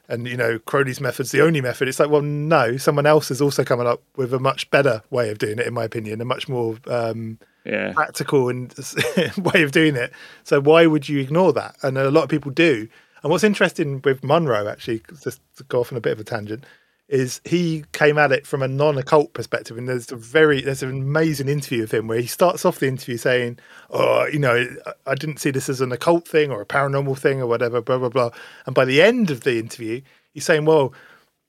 And you know, Crowley's method's the only method. It's like, well, no, someone else is also coming up with a much better way of doing it, in my opinion, a much more um, yeah. practical and way of doing it. So why would you ignore that? And a lot of people do. And what's interesting with Monroe, actually, just to go off on a bit of a tangent, is he came at it from a non-occult perspective and there's a very there's an amazing interview of him where he starts off the interview saying oh you know i didn't see this as an occult thing or a paranormal thing or whatever blah blah blah and by the end of the interview he's saying well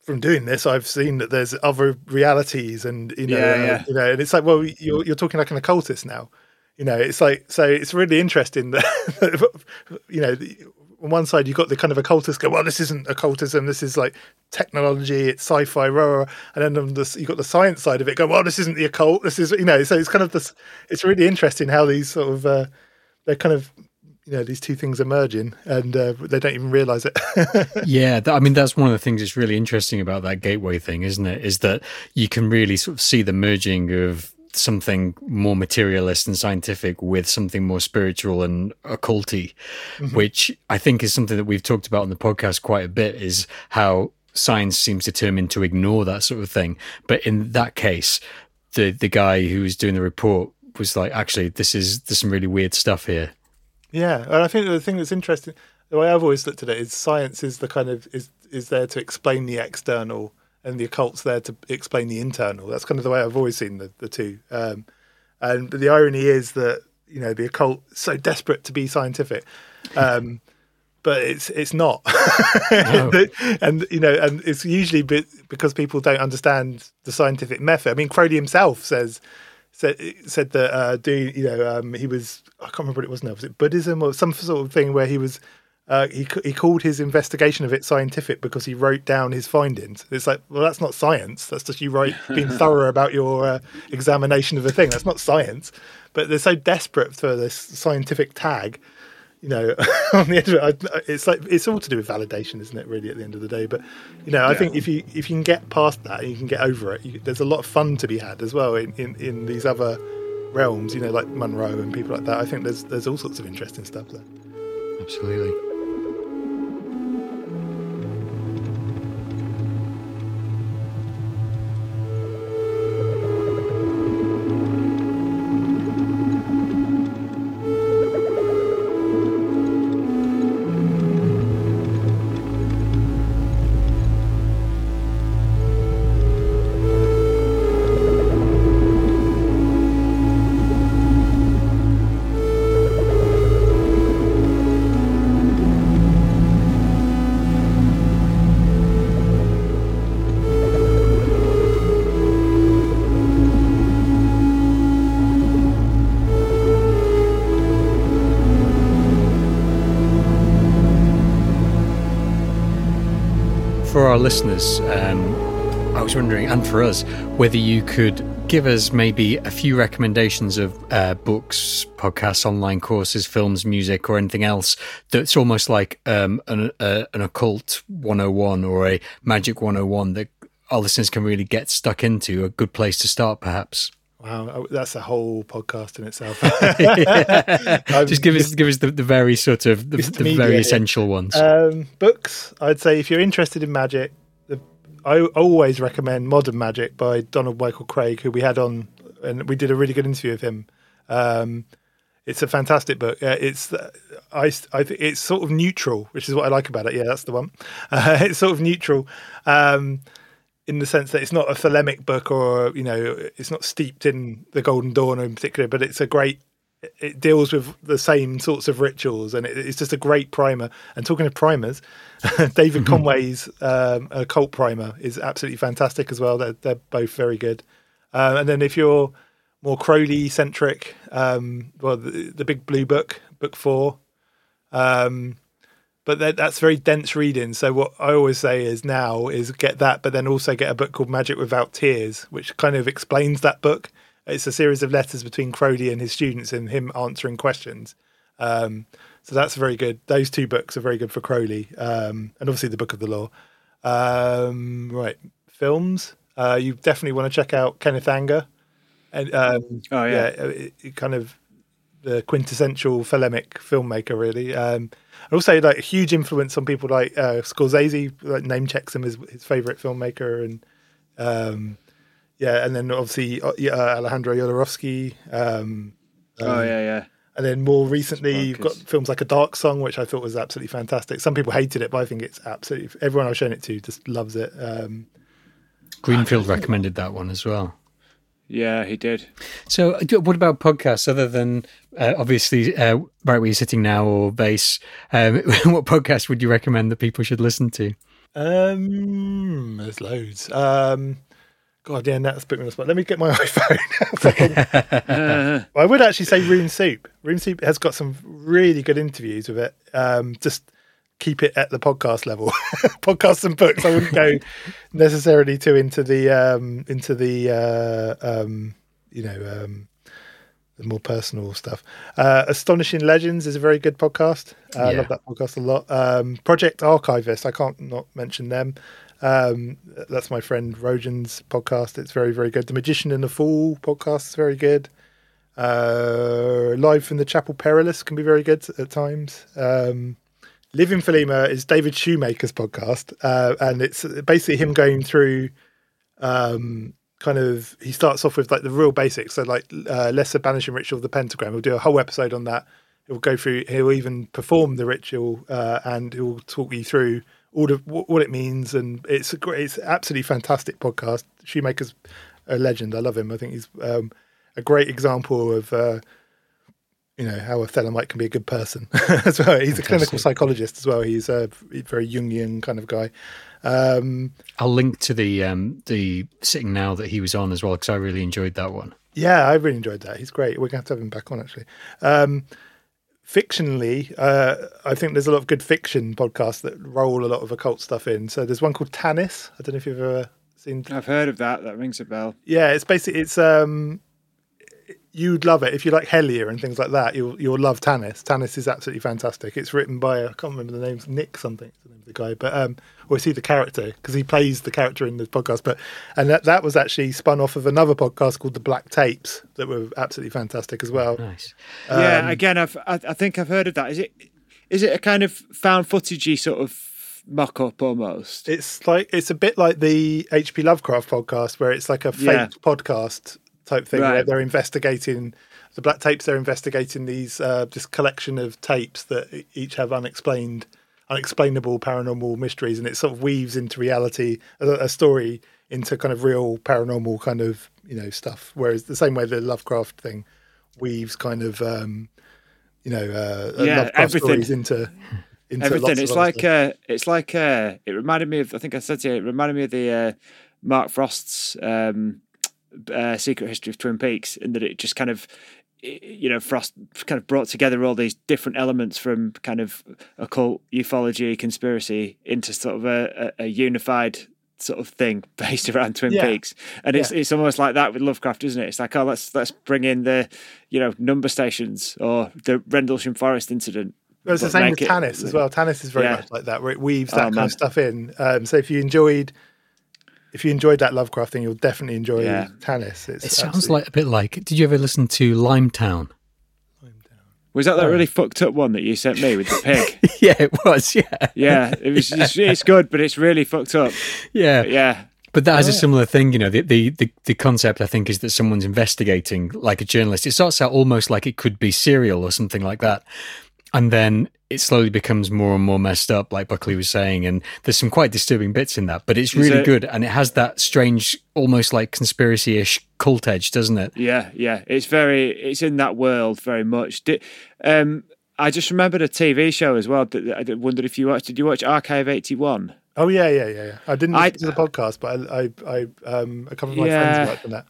from doing this i've seen that there's other realities and you know yeah, yeah. you know and it's like well you're, you're talking like an occultist now you know it's like so it's really interesting that you know on one side you've got the kind of occultists go, well, this isn't occultism, this is like technology, it's sci-fi, rah, rah. and then on the, you've got the science side of it go, well, this isn't the occult, this is you know, so it's kind of this. It's really interesting how these sort of uh, they're kind of you know these two things are merging and uh, they don't even realize it yeah i mean that's one of the things that's really interesting about that gateway thing isn't it is that you can really sort of see the merging of something more materialist and scientific with something more spiritual and occulty, mm-hmm. which I think is something that we've talked about on the podcast quite a bit. Is how science seems determined to ignore that sort of thing. But in that case, the the guy who was doing the report was like, actually, this is there's some really weird stuff here. Yeah, and I think the thing that's interesting, the way I've always looked at it is science is the kind of is is there to explain the external and the occult's there to explain the internal. That's kind of the way I've always seen the, the two. Um, and the irony is that you know the occult is so desperate to be scientific, um, but it's it's not. No. and you know, and it's usually because people don't understand the scientific method. I mean, Crowley himself says said said that uh, do you know um, he was I can't remember what it was now was it Buddhism or some sort of thing where he was uh, he he called his investigation of it scientific because he wrote down his findings. It's like, well, that's not science. That's just you write being thorough about your uh, examination of a thing. That's not science. But they're so desperate for this scientific tag, you know. on the end of it, it's like it's all to do with validation, isn't it? Really, at the end of the day. But you know, I yeah. think if you if you can get past that, you can get over it. You, there's a lot of fun to be had as well in, in, in these other realms. You know, like Monroe and people like that. I think there's there's all sorts of interesting stuff there. Absolutely. Listeners, um, I was wondering, and for us, whether you could give us maybe a few recommendations of uh, books, podcasts, online courses, films, music, or anything else that's almost like um, an, uh, an occult 101 or a magic 101 that our listeners can really get stuck into. A good place to start, perhaps. Wow, oh, that's a whole podcast in itself. Just give us give us the, the very sort of the, the very essential ones. Um, books, I'd say if you're interested in magic, the, I always recommend Modern Magic by Donald Michael Kraig, who we had on, and we did a really good interview of him. Um, it's a fantastic book. Uh, it's I, I it's sort of neutral, which is what I like about it. Yeah, that's the one. Uh, it's sort of neutral. Um, in the sense that it's not a thelemic book or you know it's not steeped in the golden dawn in particular but it's a great it deals with the same sorts of rituals and it's just a great primer. And talking of primers david mm-hmm. conway's um, occult primer is absolutely fantastic as well. They're, they're both very good. Uh, and then if you're more crowley centric um, well the, the, big blue book book four um, but that, that's very dense reading. So what I always say is now is get that, but then also get a book called Magic Without Tears, which kind of explains that book. It's a series of letters between Crowley and his students and him answering questions. Um, so that's very good. Those two books are very good for Crowley, um, and obviously the Book of the Law. Um, right, films. Uh, you definitely want to check out Kenneth Anger. And um, oh yeah, yeah it, it kind of the quintessential Thelemic filmmaker, really. Um, and also, like a huge influence on people like uh, Scorsese. Like name checks him as his favorite filmmaker, and um, yeah, and then obviously uh, Alejandro Jodorowsky. Um, oh yeah, yeah. And then more recently, you've got films like A Dark Song, which I thought was absolutely fantastic. Some people hated it, but I think it's absolutely everyone I've shown it to just loves it. Um, Greenfield recommended that one as well. Yeah, he did. So, what about podcasts other than uh, obviously uh, right where you're sitting now or Vayse? Um, what podcast would you recommend that people should listen to? Um, there's loads. Um, God, yeah, that's put me on the spot. Let me get my iPhone. I would actually say Rune Soup. Rune Soup has got some really good interviews with it. Um, just keep it at the podcast level. Podcasts and books. I wouldn't go necessarily too into the um, into the uh, um, you know um, the more personal stuff. Uh, Astonishing Legends is a very good podcast. Uh, yeah. I love that podcast a lot. Um, Project Archivist. I can't not mention them. Um, that's my friend Rojan's podcast. It's very very good. The Magician and the Fool podcast is very good. Uh, Live from the Chapel Perilous can be very good at times. Um, Living Thelema is David Shoemaker's podcast, uh, and it's basically him going through um, kind of. He starts off with like the real basics, so like uh, Lesser Banishing Ritual of the Pentagram. He'll do a whole episode on that. He'll go through. He'll even perform the ritual, uh, and he'll talk you through all the what it means. And it's a great, it's absolutely fantastic podcast. Shoemaker's a legend. I love him. I think he's um, a great example of uh, you know how a Thelemite can be a good person as well. He's Fantastic. a clinical psychologist as well. He's a very Jungian kind of guy. Um, I'll link to the um, the sitting now that he was on as well because I really enjoyed that one. Yeah, I really enjoyed that. He's great. We're going to have to have him back on actually. Um, fictionally, uh, I think there's a lot of good fiction podcasts that roll a lot of occult stuff in. So there's one called Tanis. I don't know if you've ever seen. I've heard of that. That rings a bell. Yeah, it's basically it's um you'd love it if you like Hellier and things like that. You'll you'll love Tanis. Tanis is absolutely fantastic. It's written by I can't remember the name. Nick something. The name of the guy, but um, or is he the character because he plays the character in the podcast. But and that that was actually spun off of another podcast called the Black Tapes that were absolutely fantastic as well. Nice. Um, yeah. Again, I've I, I think I've heard of that. Is it is it a kind of found footagey sort of mock up almost. It's like it's a bit like the HP Lovecraft podcast where it's like a fake yeah. podcast type thing right. where they're investigating the black tapes. They're investigating these uh, this collection of tapes that each have unexplained, unexplainable paranormal mysteries, and it sort of weaves into reality a, a story into kind of real paranormal kind of you know stuff. Whereas the same way the Lovecraft thing weaves kind of um, you know uh, yeah Lovecraft everything into. into everything. It's like uh, it's like uh, it reminded me of. I think I said to you, it reminded me of the uh, Mark Frost's um, uh, Secret History of Twin Peaks, in that it just kind of you know, Frost kind of brought together all these different elements from kind of occult ufology, conspiracy into sort of a, a, a unified sort of thing based around Twin yeah. Peaks. And it's yeah. it's almost like that with Lovecraft, isn't it? It's like, oh, let's let's bring in the, you know, number stations or the Rendlesham Forest incident. Well, it's the same with Tanis as well. Tanis is very yeah. much like that, where it weaves that oh, kind man. of stuff in. Um, so if you enjoyed if you enjoyed that Lovecraft thing, you'll definitely enjoy yeah. Tanis. It's it sounds absolutely... like a bit like. Did you ever listen to Limetown? Limetown. Was that that oh. really fucked up one that you sent me with the pig? yeah, it was. Yeah, yeah, it was. It's, it's, good, but it's really fucked up. Yeah, but yeah. But that has a oh. similar thing, you know. The, the, the the concept I think is that someone's investigating like a journalist. It starts out almost like it could be serial or something like that, and then it slowly becomes more and more messed up, like Buckley was saying, and there's some quite disturbing bits in that. But it's really it? good, and it has that strange, almost like conspiracy-ish cult edge, doesn't it? Yeah, yeah. It's very, it's in that world very much. Did, um, I just remembered a TV show as well. That I wondered if you watched. Did you watch Archive eighty one? Oh yeah, yeah, yeah, yeah. I didn't listen to the podcast, but I, I, I um, a couple of my yeah. friends worked on that.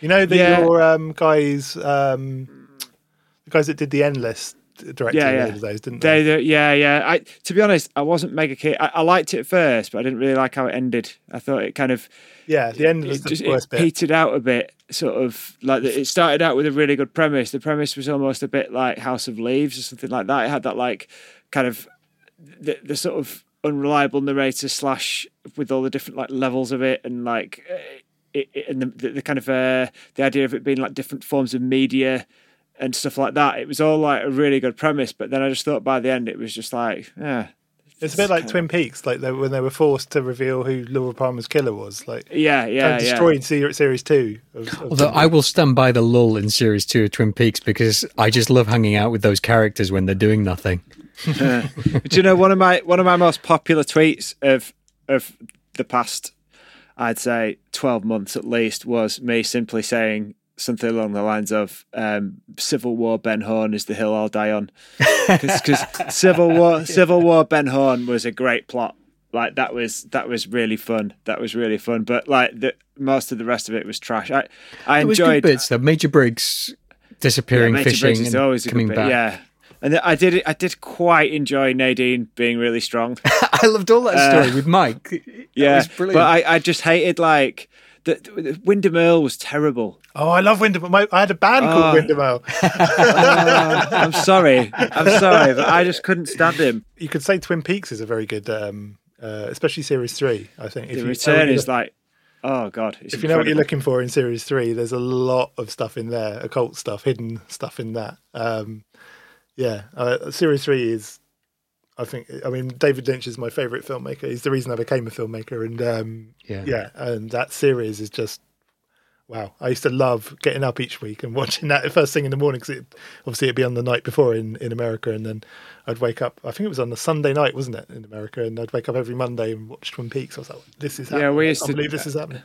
You know, the, yeah. your um, guys, um, the guys that did the Endless directed yeah, yeah. those, didn't they? they? yeah, yeah. I to be honest, I wasn't mega keen. I, I, liked it at first, but I didn't really like how it ended. I thought it kind of yeah, the end was the just, worst it bit. petered out a bit. Sort of like it started out with a really good premise. The premise was almost a bit like House of Leaves or something like that. It had that like kind of the, the sort of unreliable narrator slash with all the different like levels of it and like it, it, and the, the, kind of uh, the idea of it being like different forms of media and stuff like that. It was all like a really good premise, but then I just thought by the end it was just like, yeah. It's a bit like Twin Peaks, like they, when they were forced to reveal who Laura Palmer's killer was. Like, yeah, yeah, destroyed yeah. series two. Of, of Although I will stand by the lull in series two of Twin Peaks because I just love hanging out with those characters when they're doing nothing. uh, do you know one of my one of my most popular tweets of of the past, I'd say twelve months at least, was me simply saying something along the lines of um, "Civil War Ben Horne is the hill I'll die on," because Civil War Civil War Ben Horne was a great plot. Like that was that was really fun. That was really fun. But like the most of the rest of it was trash. I I enjoyed bits though. Major Briggs disappearing, yeah, Major fishing, Briggs is always coming back. Yeah. And I did I did quite enjoy Nadine being really strong. I loved all that story uh, with Mike. That yeah, brilliant. but I, I just hated like the, the Windom Earle was terrible. Oh, I love Windermere. My, I had a band called oh. Windom Earle. uh, I'm sorry. I'm sorry, but I just couldn't stand him. You could say Twin Peaks is a very good, um, uh, especially Series Three. I think the return is like, oh god. if incredible. you know what you're looking for in Series Three, there's a lot of stuff in there, occult stuff, hidden stuff in that. Um, yeah, uh, Series Three is I think I mean David Lynch is my favorite filmmaker. He's the reason I became a filmmaker, and um, yeah, yeah, and that series is just wow. I used to love getting up each week and watching that first thing in the morning because it, obviously it'd be on the night before in, in America, and then I'd wake up. I think it was on the Sunday night, wasn't it, in America? And I'd wake up every Monday and watch Twin Peaks. I was like, this is happening. yeah, we used I to believe this is happening.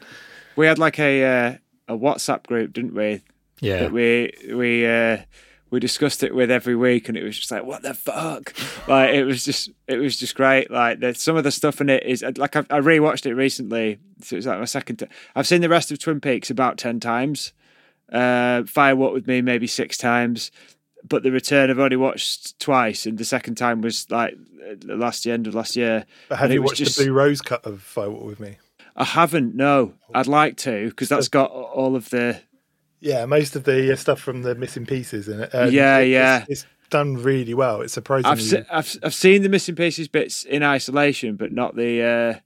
We had like a uh, a WhatsApp group, didn't we? Yeah, we we. Uh, we discussed it with every week, and it was just like, what the fuck? like it was just, it was just great. Like there's some of the stuff in it is like I've, I rewatched it recently. So it was like my second. T- I've seen the rest of Twin Peaks about ten times. Uh, with Me maybe six times, but The Return I've only watched twice, and the second time was like last year, end of last year. But have you watched just, the Blue Rose cut of Fire Walk with Me? I haven't. No, I'd like to because that's got all of the yeah, most of the uh, stuff from the missing pieces in it. Um, yeah, yeah. It's, it's, done really well. It's surprisingly. I've, se- I've I've seen the missing pieces bits in isolation, but not the uh,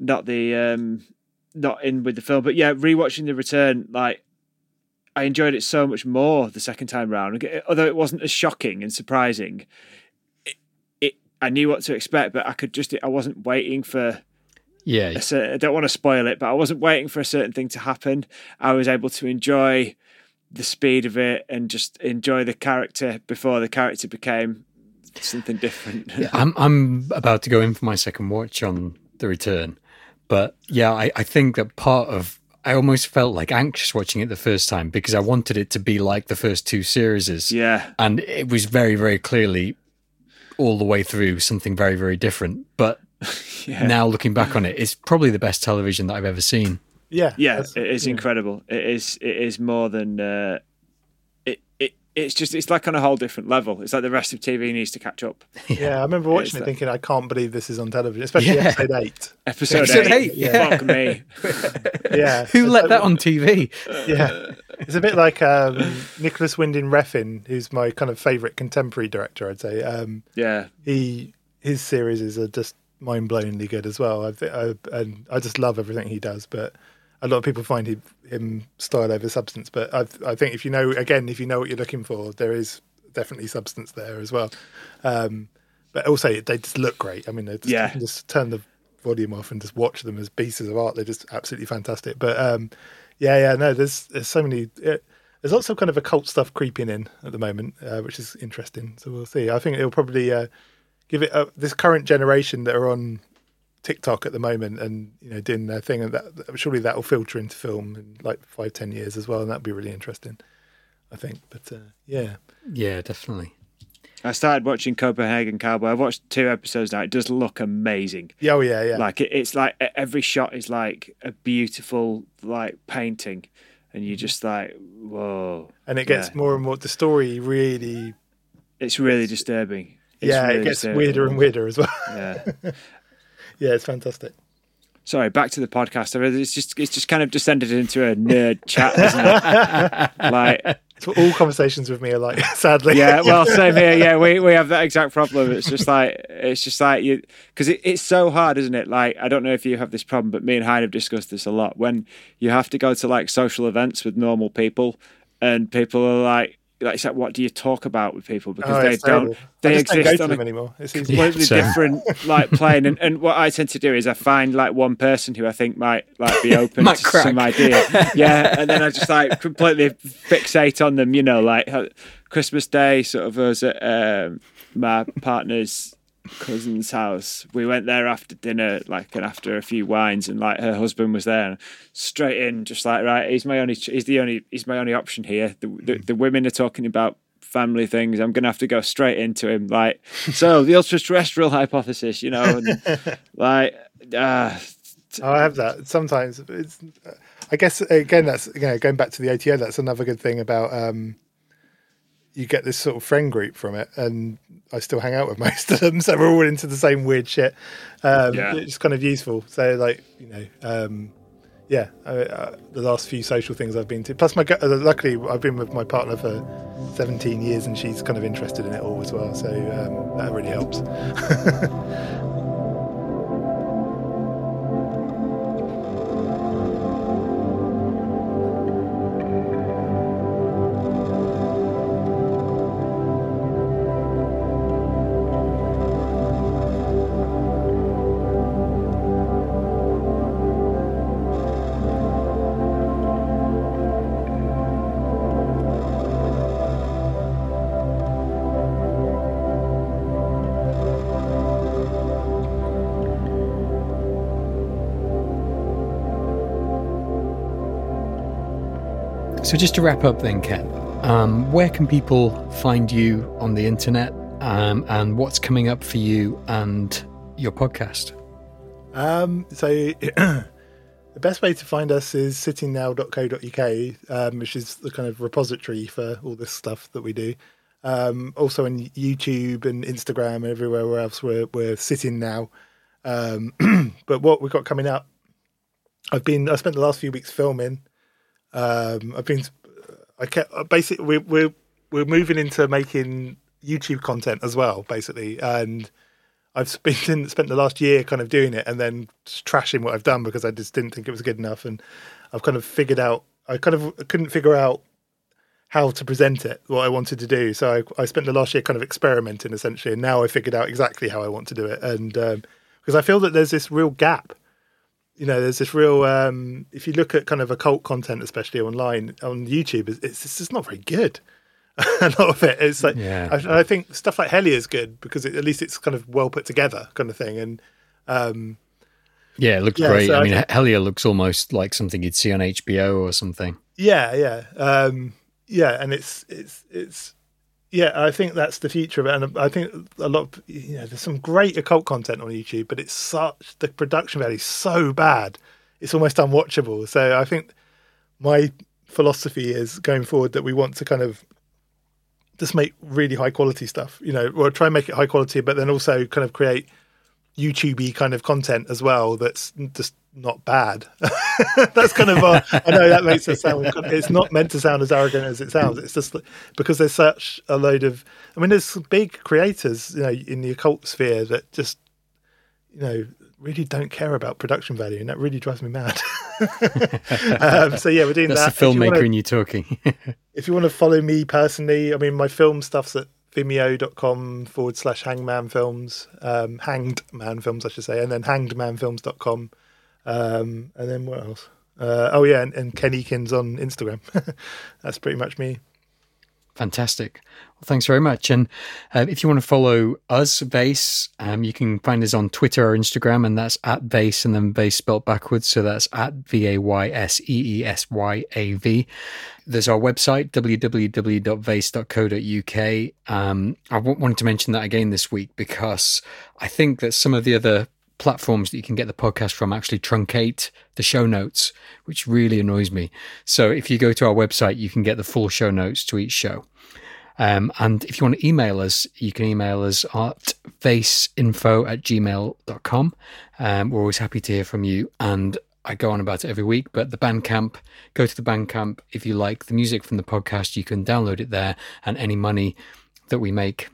not the um, not in with the film. But yeah, rewatching the return, like I enjoyed it so much more the second time round. Although it wasn't as shocking and surprising, it, it I knew what to expect, but I could just I wasn't waiting for yeah. I don't want to spoil it, but I wasn't waiting for a certain thing to happen. I was able to enjoy the speed of it and just enjoy the character before the character became something different. yeah, I'm I'm about to go in for my second watch on the return. But yeah, I, I think that part of I almost felt like anxious watching it the first time because I wanted it to be like the first two series. Yeah. And it was very, very clearly all the way through something very, very different. But yeah. now looking back on it, it's probably the best television that I've ever seen. Yeah, yeah, it is yeah. incredible. It is it is more than uh, it it it's just it's like on a whole different level. It's like the rest of TV needs to catch up. Yeah, yeah I remember watching it, it thinking, I can't believe this is on television, especially yeah. episode eight. Episode, episode eight, eight yeah. fuck me. yeah, who let that on TV? Yeah, it's a bit like um, Nicolas Winding Refn, who's my kind of favourite contemporary director. I'd say. Um, yeah, he his series is are just mind-blowingly good as well. I, I, and I just love everything he does. But a lot of people find him, him style over substance. But I, I, think if you know, again, if you know what you're looking for, there is definitely substance there as well. Um, but also, they just look great. I mean, just, yeah. just turn the volume off and just watch them as pieces of art. They're just absolutely fantastic. But um, yeah, yeah, no, there's there's so many. It, there's lots of kind of occult stuff creeping in at the moment, uh, which is interesting. So we'll see. I think it'll probably uh, give it a, this current generation that are on TikTok at the moment and you know doing their thing, and that surely that will filter into film in like five ten years as well, and that'd be really interesting. I think, but uh, yeah, yeah, definitely. I started watching Copenhagen Cowboy. I've watched two episodes now. It does look amazing. Yeah, oh yeah, yeah. Like it, it's like every shot is like a beautiful like painting, and you're just like, whoa. And it gets yeah. more and more. The story really It's really disturbing. It's yeah, really it gets weirder and weirder as well. Yeah. yeah, it's fantastic. Sorry, back to the podcast. It's just it's just kind of descended into a nerd chat, isn't it? like all conversations with me are like. Sadly, yeah. Well, same here. Yeah, we, we have that exact problem. It's just like it's just like you because it, it's so hard, isn't it? Like I don't know if you have this problem, but me and Hine have discussed this a lot. When you have to go to like social events with normal people, and people are like, like it's like what do you talk about with people because Oh, they don't they I just don't exist go on to a anymore. It's completely same. different like plane and, and what I tend to do is I find like one person who I think might like be open to crack. some idea yeah and then I just like completely fixate on them you know like Christmas Day sort of was at um, my partner's cousin's house we went there after dinner like and after a few wines and like her husband was there and straight in just like right he's my only he's the only he's my only option here the, the, the women are talking about family things i'm gonna have to go straight into him like so the ultra-terrestrial hypothesis you know and like uh I have that sometimes. It's, I guess again, that's you know, going back to the OTO. That's another good thing about um, you get this sort of friend group from it, and I still hang out with most of them, so we're all into the same weird shit. Um, Yeah. It's kind of useful. So, like you know, um, yeah, uh, the last few social things I've been to. Plus, my uh, luckily I've been with my partner for seventeen years, and she's kind of interested in it all as well. So um, that really helps. So, just to wrap up, then, Ken, um, where can people find you on the internet, um, and what's coming up for you and your podcast? Um, so the best way to find us is sittingnow.co.uk, um, which is the kind of repository for all this stuff that we do. Um, also on YouTube and Instagram and everywhere else we're, we're sitting now. Um, but what we've got coming up, I've been, I spent the last few weeks filming. Um, I've been, I kept, basically, we're, we're, we're moving into making YouTube content as well, basically. And, I've spent spent the last year kind of doing it and then trashing what I've done because I just didn't think it was good enough. And I've kind of figured out I kind of couldn't figure out how to present it, what I wanted to do. So I, I spent the last year kind of experimenting essentially, and now I figured out exactly how I want to do it. And because I feel that there's this real gap, you know, there's this real. Um, if you look at kind of occult content, especially online on YouTube, it's, it's just not very good. a lot of it. It's like Yeah. I, I think stuff like Hellier is good because it, at least it's kind of well put together, kind of thing. And um, Yeah, it looks Yeah, great. so I I mean, think- Hellier looks almost like something you'd see on HBO or something. yeah, yeah, um, yeah, and it's it's it's yeah. I think that's the future of it, and I think a lot. Of, you know, there's some great occult content on YouTube, but it's such the production value is so bad, it's almost unwatchable. So I think my philosophy is going forward that we want to kind of just make really high quality stuff. You know, or try and make it high quality, but then also kind of create YouTubey kind of content as well. That's just not bad. that's kind of. I know that makes it sound. It's not meant to sound as arrogant as it sounds. It's just because there's such a load of. I mean, there's big creators, you know, in the occult sphere that just, you know, really don't care about production value, and that really drives me mad. um, so yeah, we're doing That's that. the If you filmmaker wanna- in you talking. if you want to follow me personally, I mean, my film stuff's at vimeo.com forward slash hangman films, um, hanged man films, I should say, and then hangedmanfilms.com. Um, and then what else? Uh, oh, yeah, and, and Ken Eakins on Instagram. That's pretty much me. Fantastic. Well, thanks very much. And uh, if you want to follow us, Vayse, um, you can find us on Twitter or Instagram, and that's at Vayse and then Vayse spelled backwards. So that's at V A Y S E E S Y A V. There's our website, www.vayse.co.uk. Um, I w- wanted to mention that again this week because I think that some of the other platforms that you can get the podcast from actually truncate the show notes, which really annoys me. So if you go to our website, you can get the full show notes to each show. Um, and if you want to email us, you can email us at faceinfo at gmail.com. Um, we're always happy to hear from you. And I go on about it every week, but the Bandcamp, go to the Bandcamp. If you like the music from the podcast, you can download it there, and any money that we make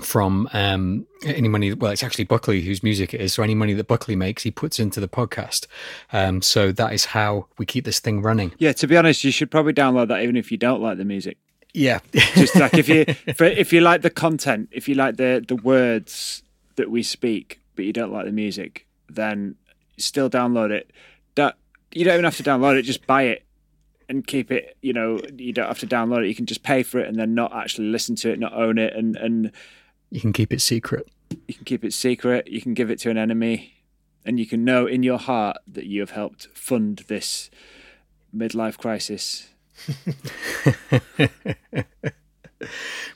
from um, any money, well, it's actually Buckley whose music it is. So any money that Buckley makes, he puts into the podcast. Um, so that is how we keep this thing running. Yeah, to be honest, you should probably download that even if you don't like the music. Yeah, just like if you for, if you like the content, if you like the the words that we speak, but you don't like the music, then still download it. That you don't even have to download it; just buy it and keep it. You know, you don't have to download it. You can just pay for it and then not actually listen to it, not own it, and and you can keep it secret. You can keep it secret. You can give it to an enemy, and you can know in your heart that you have helped fund this midlife crisis.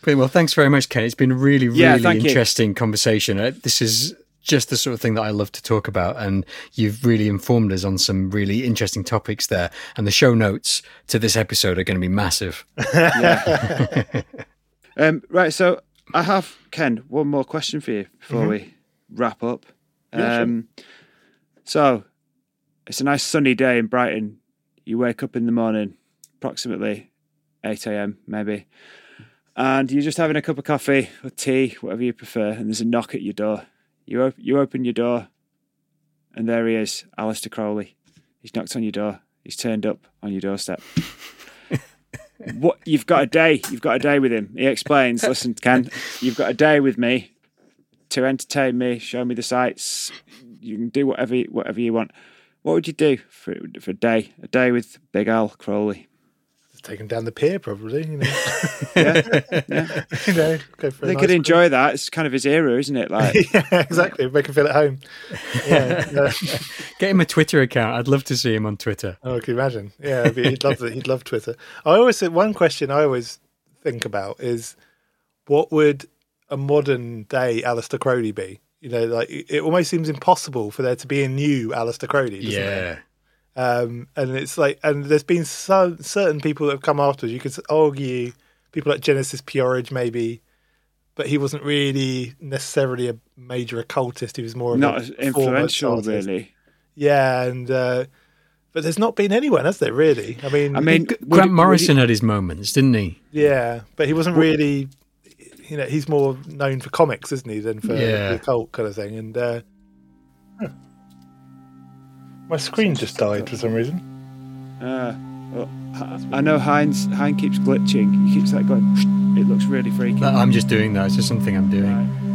Brilliant. Well, thanks very much, Ken. It's been a really, really yeah, interesting you. conversation. Uh, this is just the sort of thing that I love to talk about. And you've really informed us on some really interesting topics there. And the show notes to this episode are going to be massive. um, right. So I have, Ken, one more question for you before mm-hmm. we wrap up. Yeah, um, sure. So it's a nice sunny day in Brighton. You wake up in the morning, approximately 8 a.m., maybe, and you're just having a cup of coffee or tea, whatever you prefer, and there's a knock at your door. You, op- you open your door, and there he is, Aleister Crowley. He's knocked on your door. He's turned up on your doorstep. what you've got a day. You've got a day with him. He explains. Listen, Ken, you've got a day with me to entertain me, show me the sights. You can do whatever whatever you want. What would you do for for a day? A day with Big Al Crowley take him down the pier, probably. You know, yeah, yeah. you know, go for. They nice could enjoy that. It's kind of his era, isn't it? Like, yeah, exactly. Make him feel at home. Yeah, yeah. Get him a Twitter account. I'd love to see him on Twitter. Oh, can imagine? Yeah, he'd love it. He'd love Twitter. I always say one question I always think about is what would a modern day Aleister Crowley be? You know, like it almost seems impossible for there to be a new Aleister Crowley. yeah. It? Um, and it's like, and there's been some certain people that have come afterwards. You could argue people like Genesis P-Orridge, maybe, but he wasn't really necessarily a major occultist. He was more not as influential, really. Yeah, and uh, but there's not been anyone, has there? Really? I mean, I mean, Grant Morrison had his moments, didn't he? Yeah, but he wasn't really. You know, he's more known for comics, isn't he, than for yeah. the occult kind of thing. And uh, my screen just died for some reason. Uh, well, I know Hine's. Hine's keeps glitching. He keeps like going. It looks really freaky. I'm just doing that. It's just something I'm doing. Right.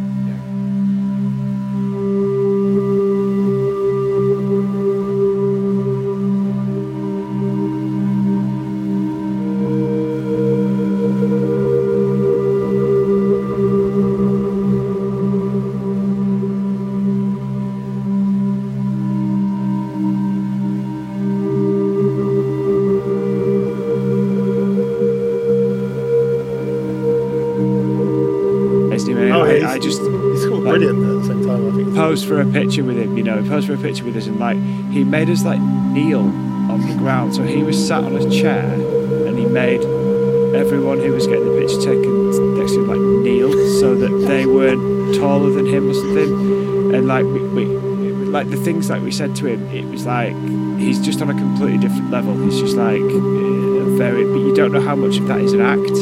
Posed for a picture with us and like he made us like kneel on the ground. So he was sat on a chair and he made everyone who was getting the picture taken next to him like kneel so that they weren't taller than him or something. And like we, we like the things that we said to him, it was like he's just on a completely different level. He's just like a very, but you don't know how much of that is an act.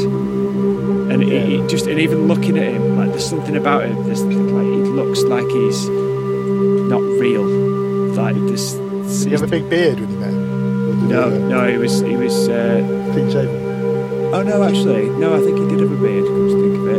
And yeah. it, it just and even looking at him, like there's something about him. There's like he looks like he's real. Like this. Did he have a big beard when you met him? No, no, he was he was uh, clean shaven. Oh no, actually, no. I think he did have a beard. Come to think of it.